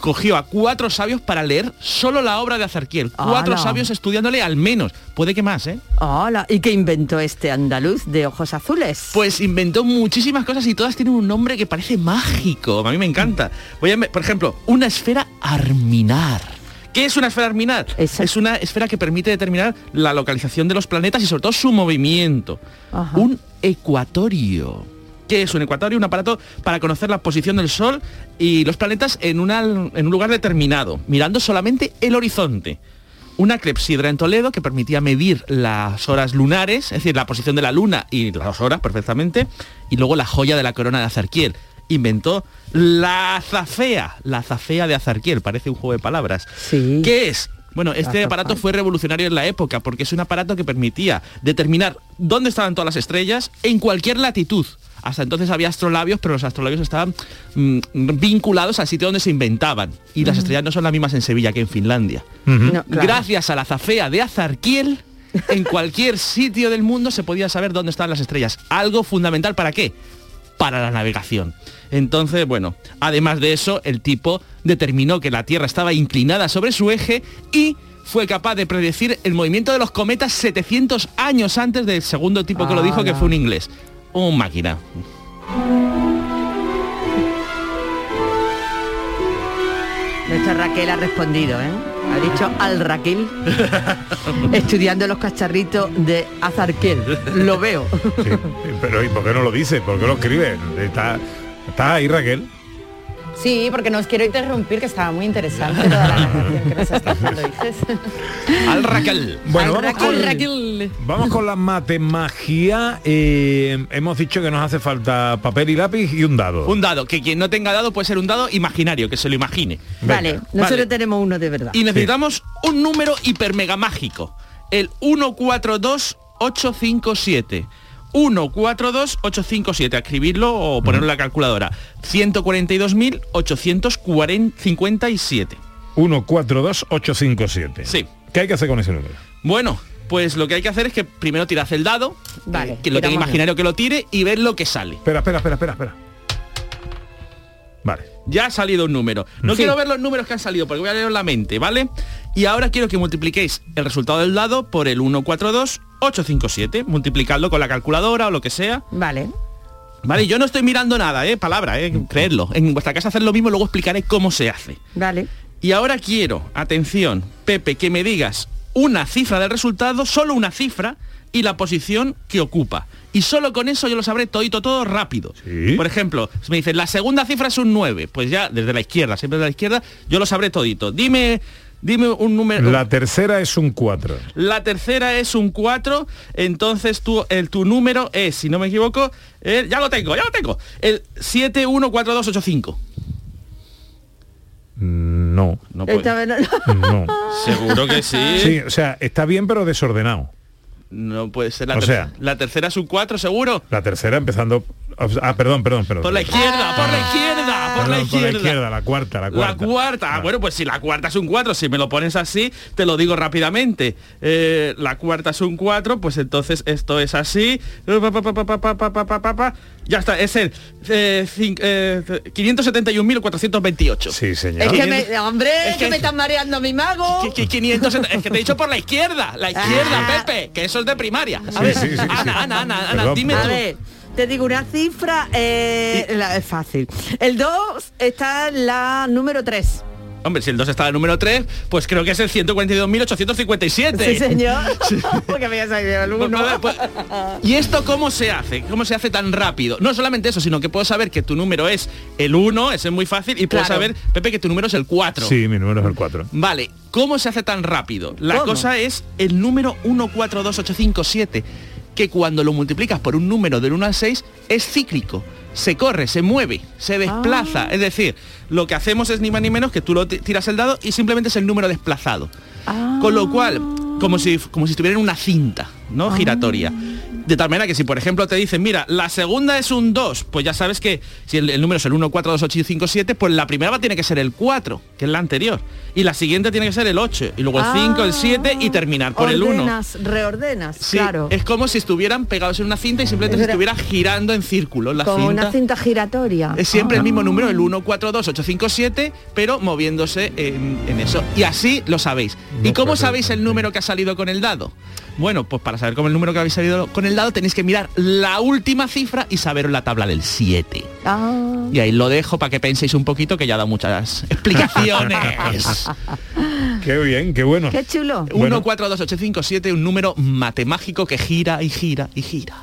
cogió a cuatro sabios para leer solo la obra de Azarquiel. Cuatro ¡Hala! sabios estudiándole al menos. Puede que más, ¿eh? Hola, ¿y qué inventó este andaluz de ojos azules? Pues inventó muchísimas cosas y todas tienen un nombre que parece mágico. A mí me encanta. Voy a, por ejemplo, una esfera arminar. ¿Qué es una esfera arminar? Es una esfera que permite determinar la localización de los planetas y sobre todo su movimiento. Un ecuatorio. ¿Qué es un ecuatorio? Un aparato para conocer la posición del Sol y los planetas en, una- en un lugar determinado, mirando solamente el horizonte. Una clepsidra en Toledo que permitía medir las horas lunares, es decir, la posición de la luna y las horas perfectamente, y luego la joya de la corona de Azarquiel. Inventó la azafea, la azafea de Azarquiel, parece un juego de palabras. ¿Qué es? Bueno, este aparato fue revolucionario en la época porque es un aparato que permitía determinar dónde estaban todas las estrellas en cualquier latitud. Hasta entonces había astrolabios, pero los astrolabios estaban mm, vinculados al sitio donde se inventaban. Y las estrellas no son las mismas en Sevilla que en Finlandia. No, claro. Gracias a la zafea de Azarquiel, en cualquier sitio del mundo se podía saber dónde estaban las estrellas. Algo fundamental para qué? Para la navegación. Entonces, bueno, además de eso, el tipo determinó que la Tierra estaba inclinada sobre su eje y fue capaz de predecir el movimiento de los cometas 700 años antes del segundo tipo que lo dijo, que fue un inglés. Un máquina. Nuestra Raquel ha respondido, ¿eh? Ha dicho al Raquel estudiando los cacharritos de Azarquel. Lo veo. Pero ¿y por qué no lo dice? ¿Por qué lo escribe? Está, está ahí Raquel. Sí, porque no os quiero interrumpir, que estaba muy interesante toda la narración que nos estás dando, dices. Al Raquel. Bueno, Al vamos Raquel. con, Raquel. vamos con la matemagia. Eh, hemos dicho que nos hace falta papel y lápiz y un dado. Un dado, que quien no tenga dado puede ser un dado imaginario, que se lo imagine. Vale, nosotros Vale. tenemos uno de verdad. Y necesitamos un número hiper mega mágico. El 142857. 142857. A escribirlo o ponerlo en la calculadora. 142.857. 142857. Sí. ¿Qué hay que hacer con ese número? Bueno, pues lo que hay que hacer es que primero tiras el dado, Vale, que lo tenga imaginario que lo tire y ver lo que sale. Espera, espera, espera, espera, espera. Vale. Ya ha salido un número. No Sí. quiero ver los números que han salido porque voy a leer la mente, ¿vale? Y ahora quiero que multipliquéis el resultado del dado por el 142857. Multiplicadlo con la calculadora o lo que sea. Vale. Vale, yo no estoy mirando nada, ¿eh? Palabra, ¿eh? Creedlo. En vuestra casa hacer lo mismo, luego explicaré cómo se hace. Vale. Y ahora quiero, atención, Pepe, que me digas una cifra del resultado, solo una cifra, y la posición que ocupa. Y solo con eso yo lo sabré todito todo rápido. Por ejemplo, si me dicen, la segunda cifra es un 9, pues ya desde la izquierda, siempre desde la izquierda, yo lo sabré todito. Dime, dime un número. La tercera es un 4. La tercera es un 4, entonces tu, el, tu número es, si no me equivoco, el- ya lo tengo, ya lo tengo, el 714285. No. No puede. No. Seguro que sí. Sí, o sea, está bien pero desordenado. No puede ser la O tercera. sea- la tercera es un 4, seguro. La tercera empezando... Ah, perdón, perdón, perdón. Por la izquierda, por la izquierda, por, la, izquierda. la izquierda. La cuarta, la cuarta. La cuarta. Ah, bueno, pues si la cuarta es un 4, si me lo pones así, te lo digo rápidamente. Eh, la cuarta es un 4, pues entonces esto es así. Ya está, es el eh, eh, 571.428. Sí, señor. Es que me, hombre, es que, que me están mareando mi mago. 500, es que te he dicho por la izquierda, la izquierda, ah. Pepe, que eso es de primaria. A ver, sí, sí, sí, Ana, Ana, Ana, Ana, dime tú te digo una cifra, eh, la- es fácil. El 2 está en la número 3. Hombre, si el 2 está en el número 3, pues creo que es el 142.857. Sí, señor. Porque me el Pues, 1. a ver, pues, ¿Y esto cómo se hace? ¿Cómo se hace tan rápido? No solamente eso, sino que puedo saber que tu número es el 1, ese es muy fácil, y puedo Claro. saber, Pepe, que tu número es el 4. Sí, mi número es el 4. Vale, ¿cómo se hace tan rápido? La ¿Cómo? cosa es el número 142857, que cuando lo multiplicas por un número del 1 al 6 es cíclico. Se corre, se mueve, se desplaza. Ah. Es decir, lo que hacemos es ni más ni menos que tú lo ti- tiras el dado y simplemente es el número desplazado. Ah. Con lo cual, como si, como si estuviera en una cinta, ¿no? Giratoria. De tal manera que si, por ejemplo, te dicen, mira, la segunda es un 2, pues ya sabes que si el, el número es el 1, 4, 2, 8 y 5, 7, pues la primera va tiene que ser el 4, que es la anterior. Y la siguiente tiene que ser el 8, y luego el 5, el 7 y terminar por el 1. Ordenas, reordenas, Sí, claro. es como si estuvieran pegados en una cinta y simplemente Es se estuviera girando en círculo la Como cinta. una cinta giratoria. Es siempre Ah. el mismo número, el 1, 4, 2, 8, 5, 7, pero moviéndose en, en eso. Y así lo sabéis. ¿Y cómo sabéis el número que ha salido con el dado? Bueno, pues para saber cómo el número que habéis salido con el dado tenéis que mirar la última cifra y saber la tabla del 7. Ah. Y ahí lo dejo para que penséis un poquito que ya da muchas explicaciones. Qué bien, qué bueno. Qué chulo. 1, 4, 2, 8, 5, 7, un número matemágico que gira y gira y gira.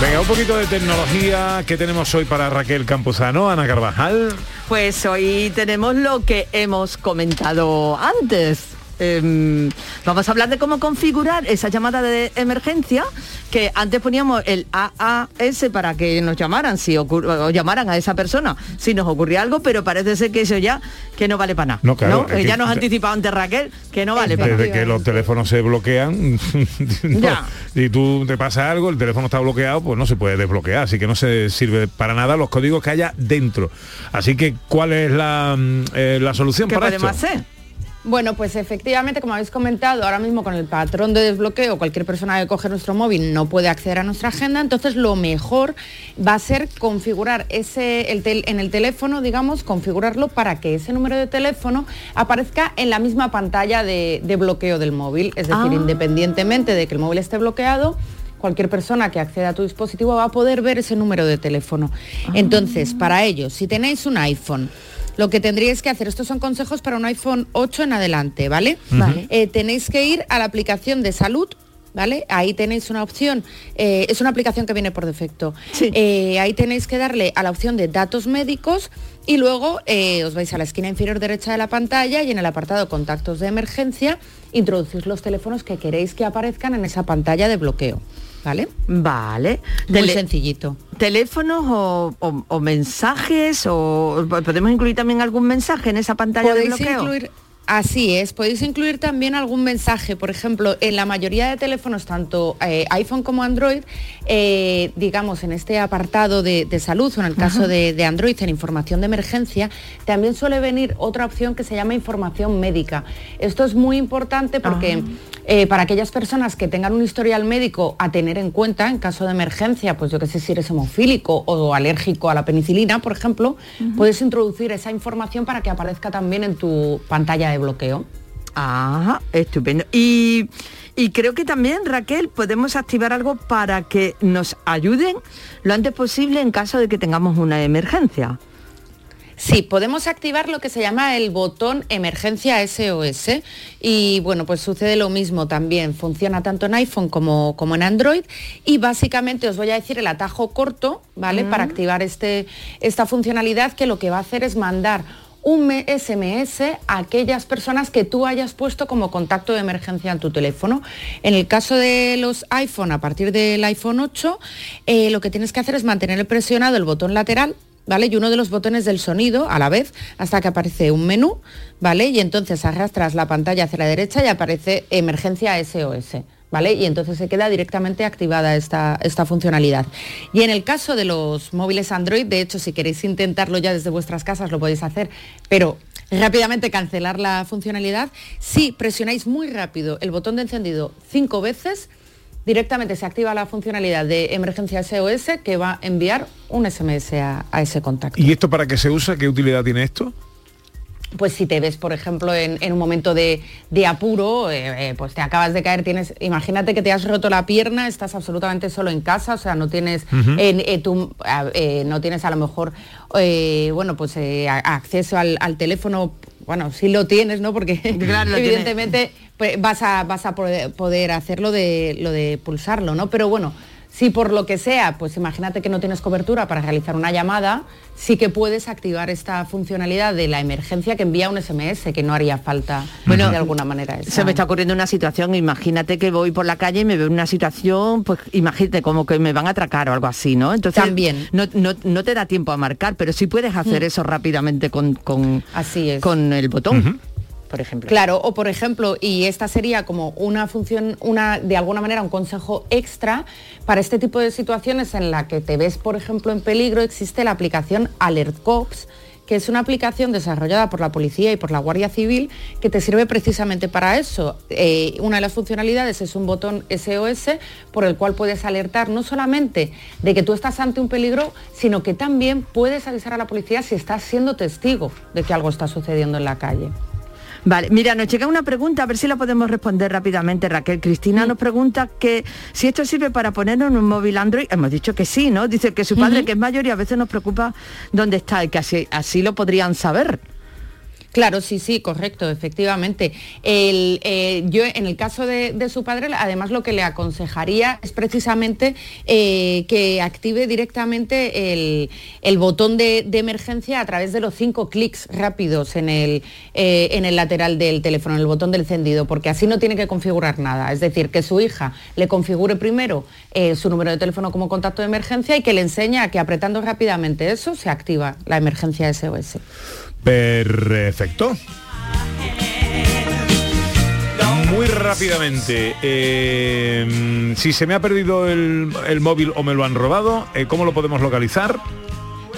Venga, un poquito de tecnología que tenemos hoy para Raquel Campuzano, Ana Carvajal. Pues hoy tenemos lo que hemos comentado antes. Em, vamos a hablar de cómo configurar esa llamada de emergencia que antes poníamos el AAS para que nos llamaran si o llamaran a esa persona si nos ocurría algo pero parece ser que eso ya que no vale para nada No, claro, es Eh, que- ya nos ha anticipado antes Raquel que no vale para Desde nada que los teléfonos se bloquean, no, Ya. y tú te pasa algo, el teléfono está bloqueado, pues no se puede desbloquear, así que no se sirve para nada los códigos que haya dentro. Así que, ¿cuál es la, mm, eh, la solución ¿Qué para podemos esto? hacer? Bueno, pues efectivamente, como habéis comentado, ahora mismo con el patrón de desbloqueo, cualquier persona que coge nuestro móvil no puede acceder a nuestra agenda, entonces lo mejor va a ser configurar ese el tel- en el teléfono, digamos, configurarlo para que ese número de teléfono aparezca en la misma pantalla de, de bloqueo del móvil, es decir, Ah. independientemente de que el móvil esté bloqueado, cualquier persona que acceda a tu dispositivo va a poder ver ese número de teléfono. Entonces, para ello, si tenéis un iPhone, lo que tendríais que hacer, estos son consejos para un iPhone 8 en adelante, ¿vale? Vale. Eh, tenéis que ir a la aplicación de salud. ¿Vale? Ahí tenéis una opción, eh, es una aplicación que viene por defecto. Eh, ahí tenéis que darle a la opción de datos médicos y luego eh, os vais a la esquina inferior derecha de la pantalla y en el apartado contactos de emergencia introducís los teléfonos que queréis que aparezcan en esa pantalla de bloqueo. ¿Vale? Vale. Muy Tele- sencillito. ¿Teléfonos o, o- o mensajes? o ¿Podemos incluir también algún mensaje en esa pantalla de bloqueo? incluir, así es, podéis incluir también algún mensaje. Por ejemplo, en la mayoría de teléfonos, tanto eh, iPhone como Android, eh, digamos en este apartado de, de salud o en el caso de, de Android, en información de emergencia, también suele venir otra opción que se llama información médica. Esto es muy importante porque eh, para aquellas personas que tengan un historial médico a tener en cuenta en caso de emergencia, pues yo que sé si eres hemofílico o alérgico a la penicilina, por ejemplo, puedes introducir esa información para que aparezca también en tu pantalla de bloqueo. Ajá, estupendo. Y, y creo que también, Raquel, podemos activar algo para que nos ayuden lo antes posible en caso de que tengamos una emergencia. Sí, podemos activar lo que se llama el botón emergencia SOS y bueno, pues sucede lo mismo también, funciona tanto en iPhone como, como en Android y básicamente os voy a decir el atajo corto, ¿vale? Mm. Para activar este, esta funcionalidad que lo que va a hacer es mandar un SMS a aquellas personas que tú hayas puesto como contacto de emergencia en tu teléfono. En el caso de los iPhone, a partir del iPhone 8, eh, lo que tienes que hacer es mantener presionado el botón lateral ¿vale? Y uno de los botones del sonido a la vez hasta que aparece un menú, ¿vale? Y entonces arrastras la pantalla hacia la derecha y aparece emergencia SOS. ¿Vale? Y entonces se queda directamente activada esta, esta funcionalidad. Y en el caso de los móviles Android, de hecho, si queréis intentarlo ya desde vuestras casas, lo podéis hacer, pero rápidamente cancelar la funcionalidad, si presionáis muy rápido el botón de encendido cinco veces, directamente se activa la funcionalidad de emergencia SOS que va a enviar un SMS a, a ese contacto. ¿Y esto para qué se usa? ¿Qué utilidad tiene esto? Pues si te ves, por ejemplo, en, en un momento de, de apuro, eh, eh, pues te acabas de caer, tienes, imagínate que te has roto la pierna, estás absolutamente solo en casa, o sea, no tienes, en- eh, tú, eh, no tienes a lo mejor, bueno, pues acceso al, al teléfono, bueno, sí lo tienes, ¿no? Porque Claro, evidentemente pues, vas a, vas a poder hacerlo de, lo de pulsarlo, ¿no? Pero bueno, si por lo que sea, pues imagínate que no tienes cobertura para realizar una llamada, sí que puedes activar esta funcionalidad de la emergencia que envía un SMS, que no haría falta Bueno, de alguna manera. esa- Se me está ocurriendo una situación, imagínate que voy por la calle y me veo en una situación, pues imagínate como que me van a atracar o algo así, ¿no? Entonces También. No, no- no te da tiempo a marcar, pero sí puedes hacer Mm. eso rápidamente con, con, Así es. con el botón. Por ejemplo. Claro, o por ejemplo, y esta sería como una función, una de alguna manera un consejo extra para este tipo de situaciones en la que te ves, por ejemplo, en peligro, existe la aplicación Alert Cops que es una aplicación desarrollada por la policía y por la Guardia Civil que te sirve precisamente para eso. Eh, una de las funcionalidades es un botón SOS por el cual puedes alertar no solamente de que tú estás ante un peligro, sino que también puedes avisar a la policía si estás siendo testigo de que algo está sucediendo en la calle. Vale, mira, nos llega una pregunta, a ver si la podemos responder rápidamente, Raquel. Cristina nos pregunta que si esto sirve para ponerlo en un móvil Android. Hemos dicho que sí, ¿no? Dice que su padre, que es mayor y a veces nos preocupa dónde está, y que así, así lo podrían saber. Claro, sí, sí, correcto, efectivamente. Eh, yo en el caso de, su padre, además lo que le aconsejaría es precisamente eh, que active directamente el, botón de, emergencia a través de los cinco clics rápidos en el, eh, en el lateral del teléfono, en el botón del encendido, porque así no tiene que configurar nada. Es decir, que su hija le configure primero su número de teléfono como contacto de emergencia y que le enseñe a que apretando rápidamente eso se activa la emergencia SOS. Perfecto. Muy rápidamente, eh, si se me ha perdido el, el, móvil o me lo han robado, eh, ¿cómo lo podemos localizar?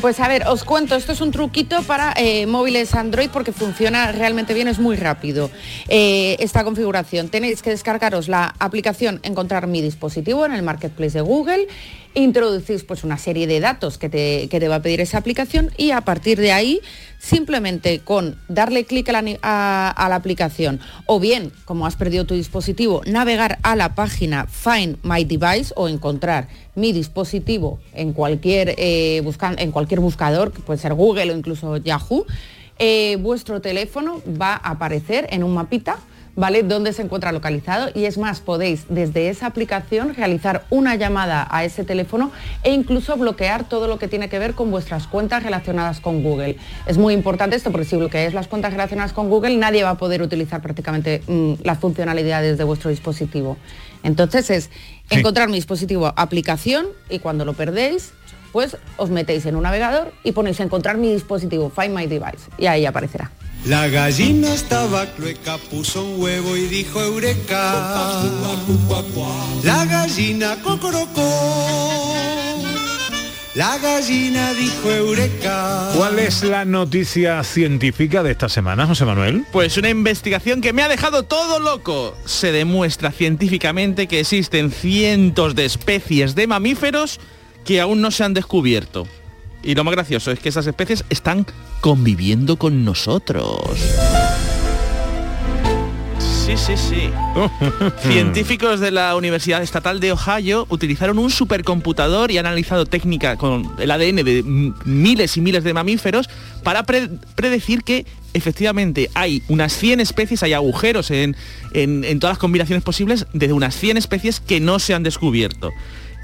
Pues a ver, os cuento, esto es un truquito para eh, móviles Android porque funciona realmente bien, es muy rápido esta configuración. Tenéis que descargaros la aplicación Encontrar mi dispositivo en el Marketplace de Google, introducís pues una serie de datos que te, que te va a pedir esa aplicación y a partir de ahí simplemente con darle clic a la, a, la, aplicación o bien, como has perdido tu dispositivo, navegar a la página Find My Device o encontrar mi dispositivo en cualquier, eh, en cualquier buscador, que puede ser Google o incluso Yahoo, eh, vuestro teléfono va a aparecer en un mapita ¿vale? Dónde se encuentra localizado y es más, podéis desde esa aplicación realizar una llamada a ese teléfono e incluso bloquear todo lo que tiene que ver con vuestras cuentas relacionadas con Google. Es muy importante esto porque si bloqueáis las cuentas relacionadas con Google nadie va a poder utilizar prácticamente mmm, las funcionalidades de vuestro dispositivo. Entonces es sí. encontrar mi dispositivo aplicación y cuando lo perdéis pues os metéis en un navegador y ponéis encontrar mi dispositivo, Find My Device, y ahí aparecerá. La gallina estaba clueca, puso un huevo y dijo eureka. La gallina cocorocó. La gallina dijo eureka. ¿Cuál es la noticia científica de esta semana, José Manuel? Pues una investigación que me ha dejado todo loco. Se demuestra científicamente que existen cientos de especies de mamíferos que aún no se han descubierto. Y lo más gracioso es que esas especies están conviviendo con nosotros. Sí, sí, sí. Científicos de la Universidad Estatal de Ohio utilizaron un supercomputador y han analizado técnica con el ADN de miles y miles de mamíferos para pre predecir que efectivamente hay unas 100 especies, hay agujeros en, en, en todas las combinaciones posibles de unas 100 especies que no se han descubierto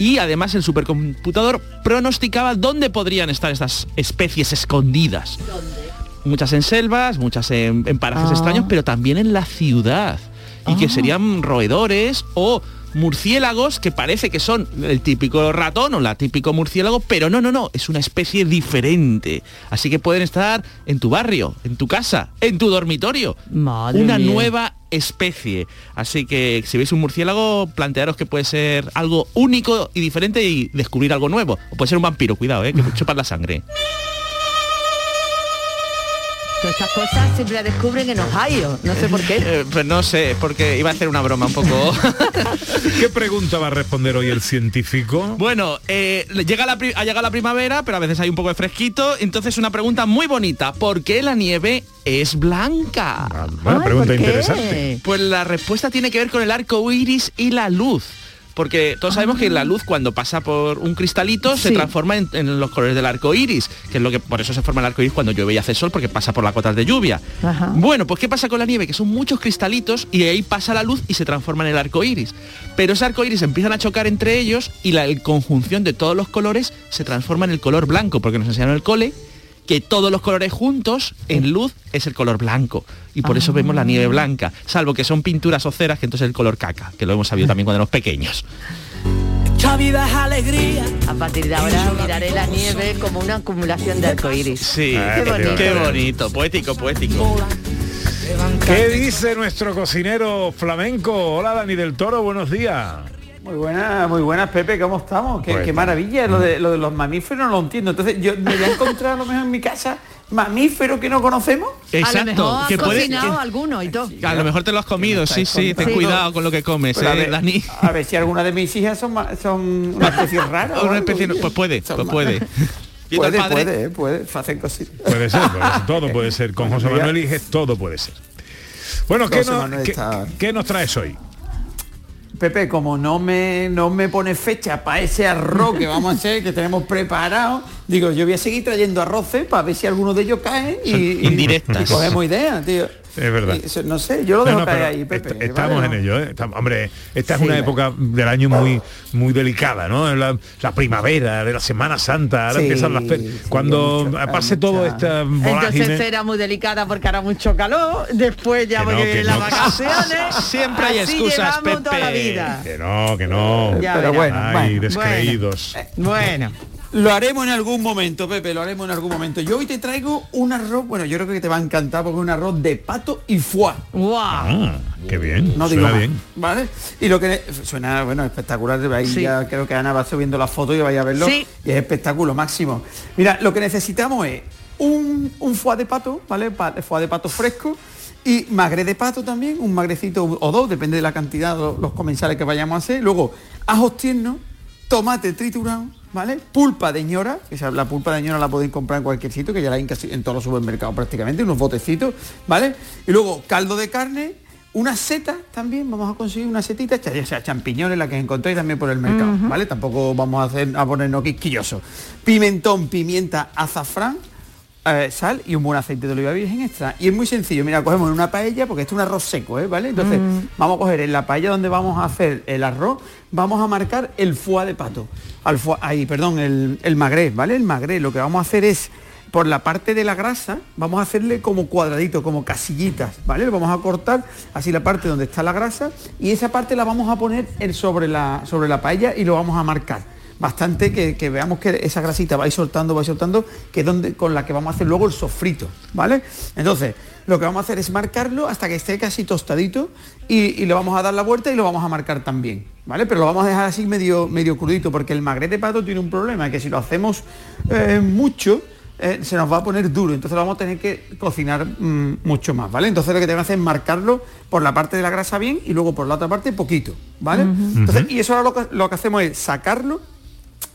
y además el supercomputador pronosticaba dónde podrían estar estas especies escondidas. ¿Dónde? Muchas en selvas, muchas en, en parajes ah. extraños, pero también en la ciudad. Y ah. que serían roedores o murciélagos que parece que son el típico ratón o la típico murciélago, pero no, no, no, es una especie diferente. Así que pueden estar en tu barrio, en tu casa, en tu dormitorio. Madre una mía. nueva especie. Así que si veis un murciélago, plantearos que puede ser algo único y diferente y descubrir algo nuevo. O puede ser un vampiro, cuidado, ¿eh? que chupan la sangre. Todas estas cosas siempre las descubren en Ohio, no sé por qué. Eh, pues no sé, porque iba a hacer una broma un poco. ¿Qué pregunta va a responder hoy el científico? Bueno, eh, llega la, ha llegado la primavera, pero a veces hay un poco de fresquito, entonces una pregunta muy bonita. ¿Por qué la nieve es blanca? Ah, Bueno, pregunta interesante. Pues la respuesta tiene que ver con el arco iris y la luz. Porque todos sabemos que la luz cuando pasa por un cristalito se transforma en, en los colores del arco iris, que es lo que por eso se forma el arco iris cuando llueve y hace sol, porque pasa por las gotas de lluvia. Ajá. Bueno, pues ¿qué pasa con la nieve? Que son muchos cristalitos y ahí pasa la luz y se transforma en el arco iris. Pero ese arco iris empiezan a chocar entre ellos y la el conjunción de todos los colores se transforma en el color blanco, porque nos enseñaron en el cole que todos los colores juntos en luz es el color blanco. Y por eso vemos la nieve blanca, salvo que son pinturas o ceras, que entonces es el color caca, que lo hemos sabido también cuando éramos pequeños. Esta vida es alegría. A partir de ahora miraré la nieve como una acumulación de arcoíris. Sí, Qué bonito. qué bonito, poético, poético. ¿Qué dice nuestro cocinero flamenco? Hola Dani del Toro, buenos días. Muy buenas, muy buenas, Pepe, ¿cómo estamos? Qué, Pues qué maravilla, lo de, lo de los mamíferos no lo entiendo. Entonces, yo me voy a encontrar a lo mejor en mi casa mamíferos que no conocemos. Exacto, a lo mejor has que puede- cocinado que- alguno y todo. A lo mejor te lo has comido, sí, sí, ten Sí. cuidado con lo que comes, a, eh, ver, Dani. a ver si alguna de mis hijas son, son una especie rara. o Una algo. especie, pues puede, pues puede. Puede, padre- puede, eh, puede, hacen cositas. Puede ser, puede ser, todo puede ser. Con José Manuel Iges todo puede ser. Bueno, ¿qué, nos, qué- qué nos traes hoy? Pepe, como no me, no me pone fecha para ese arroz que vamos a hacer, que tenemos preparado, digo, yo voy a seguir trayendo arroces para ver si alguno de ellos cae y, y cogemos ideas, tío. Es verdad. Y no sé, yo lo dejo no, caer pero ahí, Pepe. est- estamos ¿vale? en ello, ¿eh? Estamos- hombre, esta es Sí, una época del año muy muy delicada, ¿no? La, la primavera, de la Semana Santa, ahora Sí, empiezan las fe- Cuando mucho- pase todo esta vorágine. Entonces era muy delicada porque hará mucho calor, después ya Que no, que las no. vacaciones. Siempre hay así excusas, llevamos toda la Pepe. vida. Que no, que no. Ya Pero verás. bueno, Ay, bueno, descreídos. Bueno. Lo haremos en algún momento, Pepe, lo haremos en algún momento. Yo hoy te traigo un arroz, bueno, yo creo que te va a encantar porque es un arroz de pato y foie. Ah, qué bien. No digo suena más, bien. ¿Vale? Y lo que suena, bueno, espectacular. Ahí Sí. ya creo que Ana va subiendo la foto y vaya a verlo. Sí. Y es espectáculo máximo. Mira, lo que necesitamos es un, un foie de pato, ¿vale? Pa- foie de pato fresco. Y magre de pato también, un magrecito o dos, depende de la cantidad, los, los comensales que vayamos a hacer. Luego, ajos tiernos, tomate triturado, ¿vale? Pulpa de ñora, que la pulpa de ñora la podéis comprar en cualquier sitio, que ya la hay en, casi- en todos los supermercados prácticamente, unos botecitos, ¿vale? Y luego caldo de carne, una seta también, vamos a conseguir una setita, ya sea champiñones, la que encontréis también por el mercado. ¿vale? Tampoco vamos a hacer a ponernos quisquillosos. Pimentón, pimienta, azafrán, eh, sal y un buen aceite de oliva virgen extra. Y es muy sencillo, mira, cogemos en una paella, porque esto es un arroz seco, ¿eh? ¿vale? Entonces, Mm. vamos a coger en la paella donde vamos a hacer el arroz, vamos a marcar el foie de pato. Al foie- ahí, perdón, el, el magre, ¿vale? El magre, lo que vamos a hacer es, por la parte de la grasa, vamos a hacerle como cuadradito, como casillitas, ¿vale? Vamos a cortar así la parte donde está la grasa y esa parte la vamos a poner sobre, la, sobre la paella y lo vamos a marcar bastante que, que veamos que esa grasita va a ir soltando, va a ir soltando, que es donde, con la que vamos a hacer luego el sofrito, ¿vale? Entonces, lo que vamos a hacer es marcarlo hasta que esté casi tostadito y, y le vamos a dar la vuelta y lo vamos a marcar también, ¿vale? Pero lo vamos a dejar así medio, medio crudito, porque el magret de pato tiene un problema, que si lo hacemos eh, mucho, eh, se nos va a poner duro, entonces lo vamos a tener que cocinar mm, mucho más, ¿vale? Entonces lo que tenemos que hacer es marcarlo por la parte de la grasa bien y luego por la otra parte poquito, ¿vale? Entonces, y eso ahora lo que, lo que hacemos es sacarlo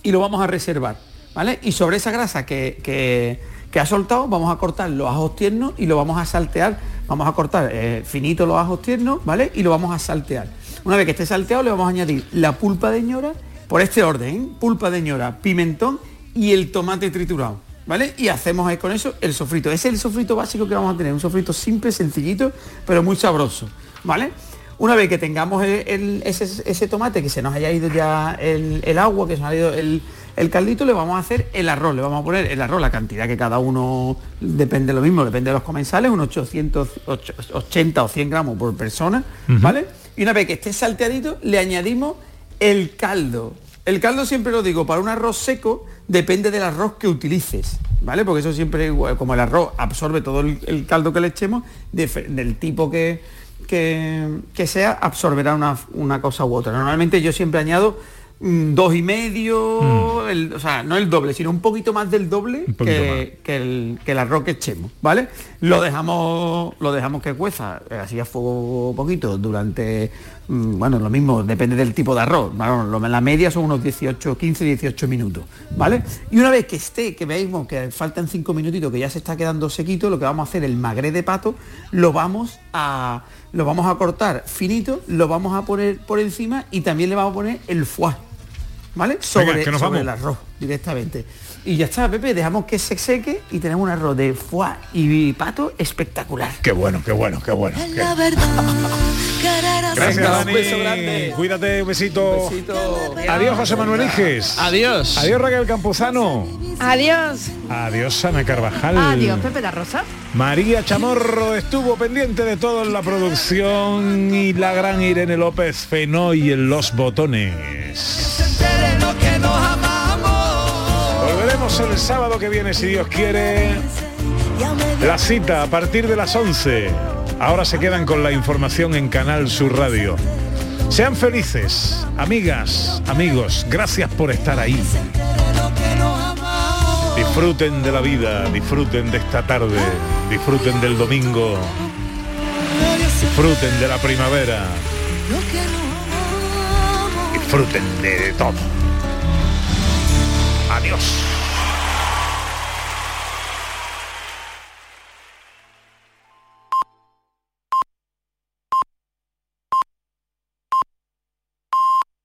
y lo vamos a reservar, ¿vale? Y sobre esa grasa que, que- ha soltado vamos a cortar los ajos tiernos y lo vamos a saltear, vamos a cortar eh, finito los ajos tiernos, ¿vale? Y lo vamos a saltear. Una vez que esté salteado le vamos a añadir la pulpa de ñora, por este orden, ¿eh? pulpa de ñora, pimentón y el tomate triturado. ¿Vale? Y hacemos ahí con eso el sofrito. Ese es el sofrito básico que vamos a tener, un sofrito simple, sencillito, pero muy sabroso. ¿Vale? Una vez que tengamos el- el- ese, ese tomate, que se nos haya ido ya el, el agua, que se nos ha ido el, el caldito, le vamos a hacer el arroz. Le vamos a poner el arroz, la cantidad que cada uno depende de lo mismo, depende de los comensales, unos 800, ocho- 80 o 100 gramos por persona. ¿vale? Y una vez que esté salteadito, le añadimos el caldo. El caldo siempre lo digo, para un arroz seco depende del arroz que utilices, ¿vale? Porque eso siempre, como el arroz absorbe todo el, el caldo que le echemos, de- del tipo que, que, que sea, absorberá una, una cosa u otra. Normalmente yo siempre añado mm, dos y medio, el- o sea, no el doble, sino un poquito más del doble que, que el, que el arroz que echemos, ¿vale? Lo dejamos, lo dejamos que cueza eh, así a fuego poquito durante, mm, bueno, lo mismo, depende del tipo de arroz. Bueno, lo- la media son unos 18, 15, 18 minutos, ¿vale? Y una vez que esté, que veamos que faltan 5 minutitos, que ya se está quedando sequito, lo que vamos a hacer, el magre de pato, lo vamos a, lo vamos a cortar finito, lo vamos a poner por encima y también le vamos a poner el foie. ¿Vale? Sobre, que nos sobre vamos. el arroz directamente. Y ya está, Pepe, dejamos que se seque y tenemos un arroz de foie y pato espectacular. Qué bueno, qué bueno, qué bueno. qué- La verdad, Gracias, Venga, un Dani. beso grande. Cuídate, un besito. Adiós, José Manuel Iges. Adiós. Adiós, Raquel Campuzano. Adiós. Adiós, Ana Carvajal. Adiós, Pepe da Rosa. María Chamorro estuvo pendiente de todo en la producción y la gran Irene López Fenoy en los botones. El sábado que viene, si Dios quiere. La cita a partir de las 11. Ahora se quedan con la información en Canal Sur Radio. Sean felices, amigas, amigos, gracias por estar ahí. Disfruten de la vida, disfruten de esta tarde, disfruten del domingo, disfruten de la primavera, disfruten de todo. Adiós.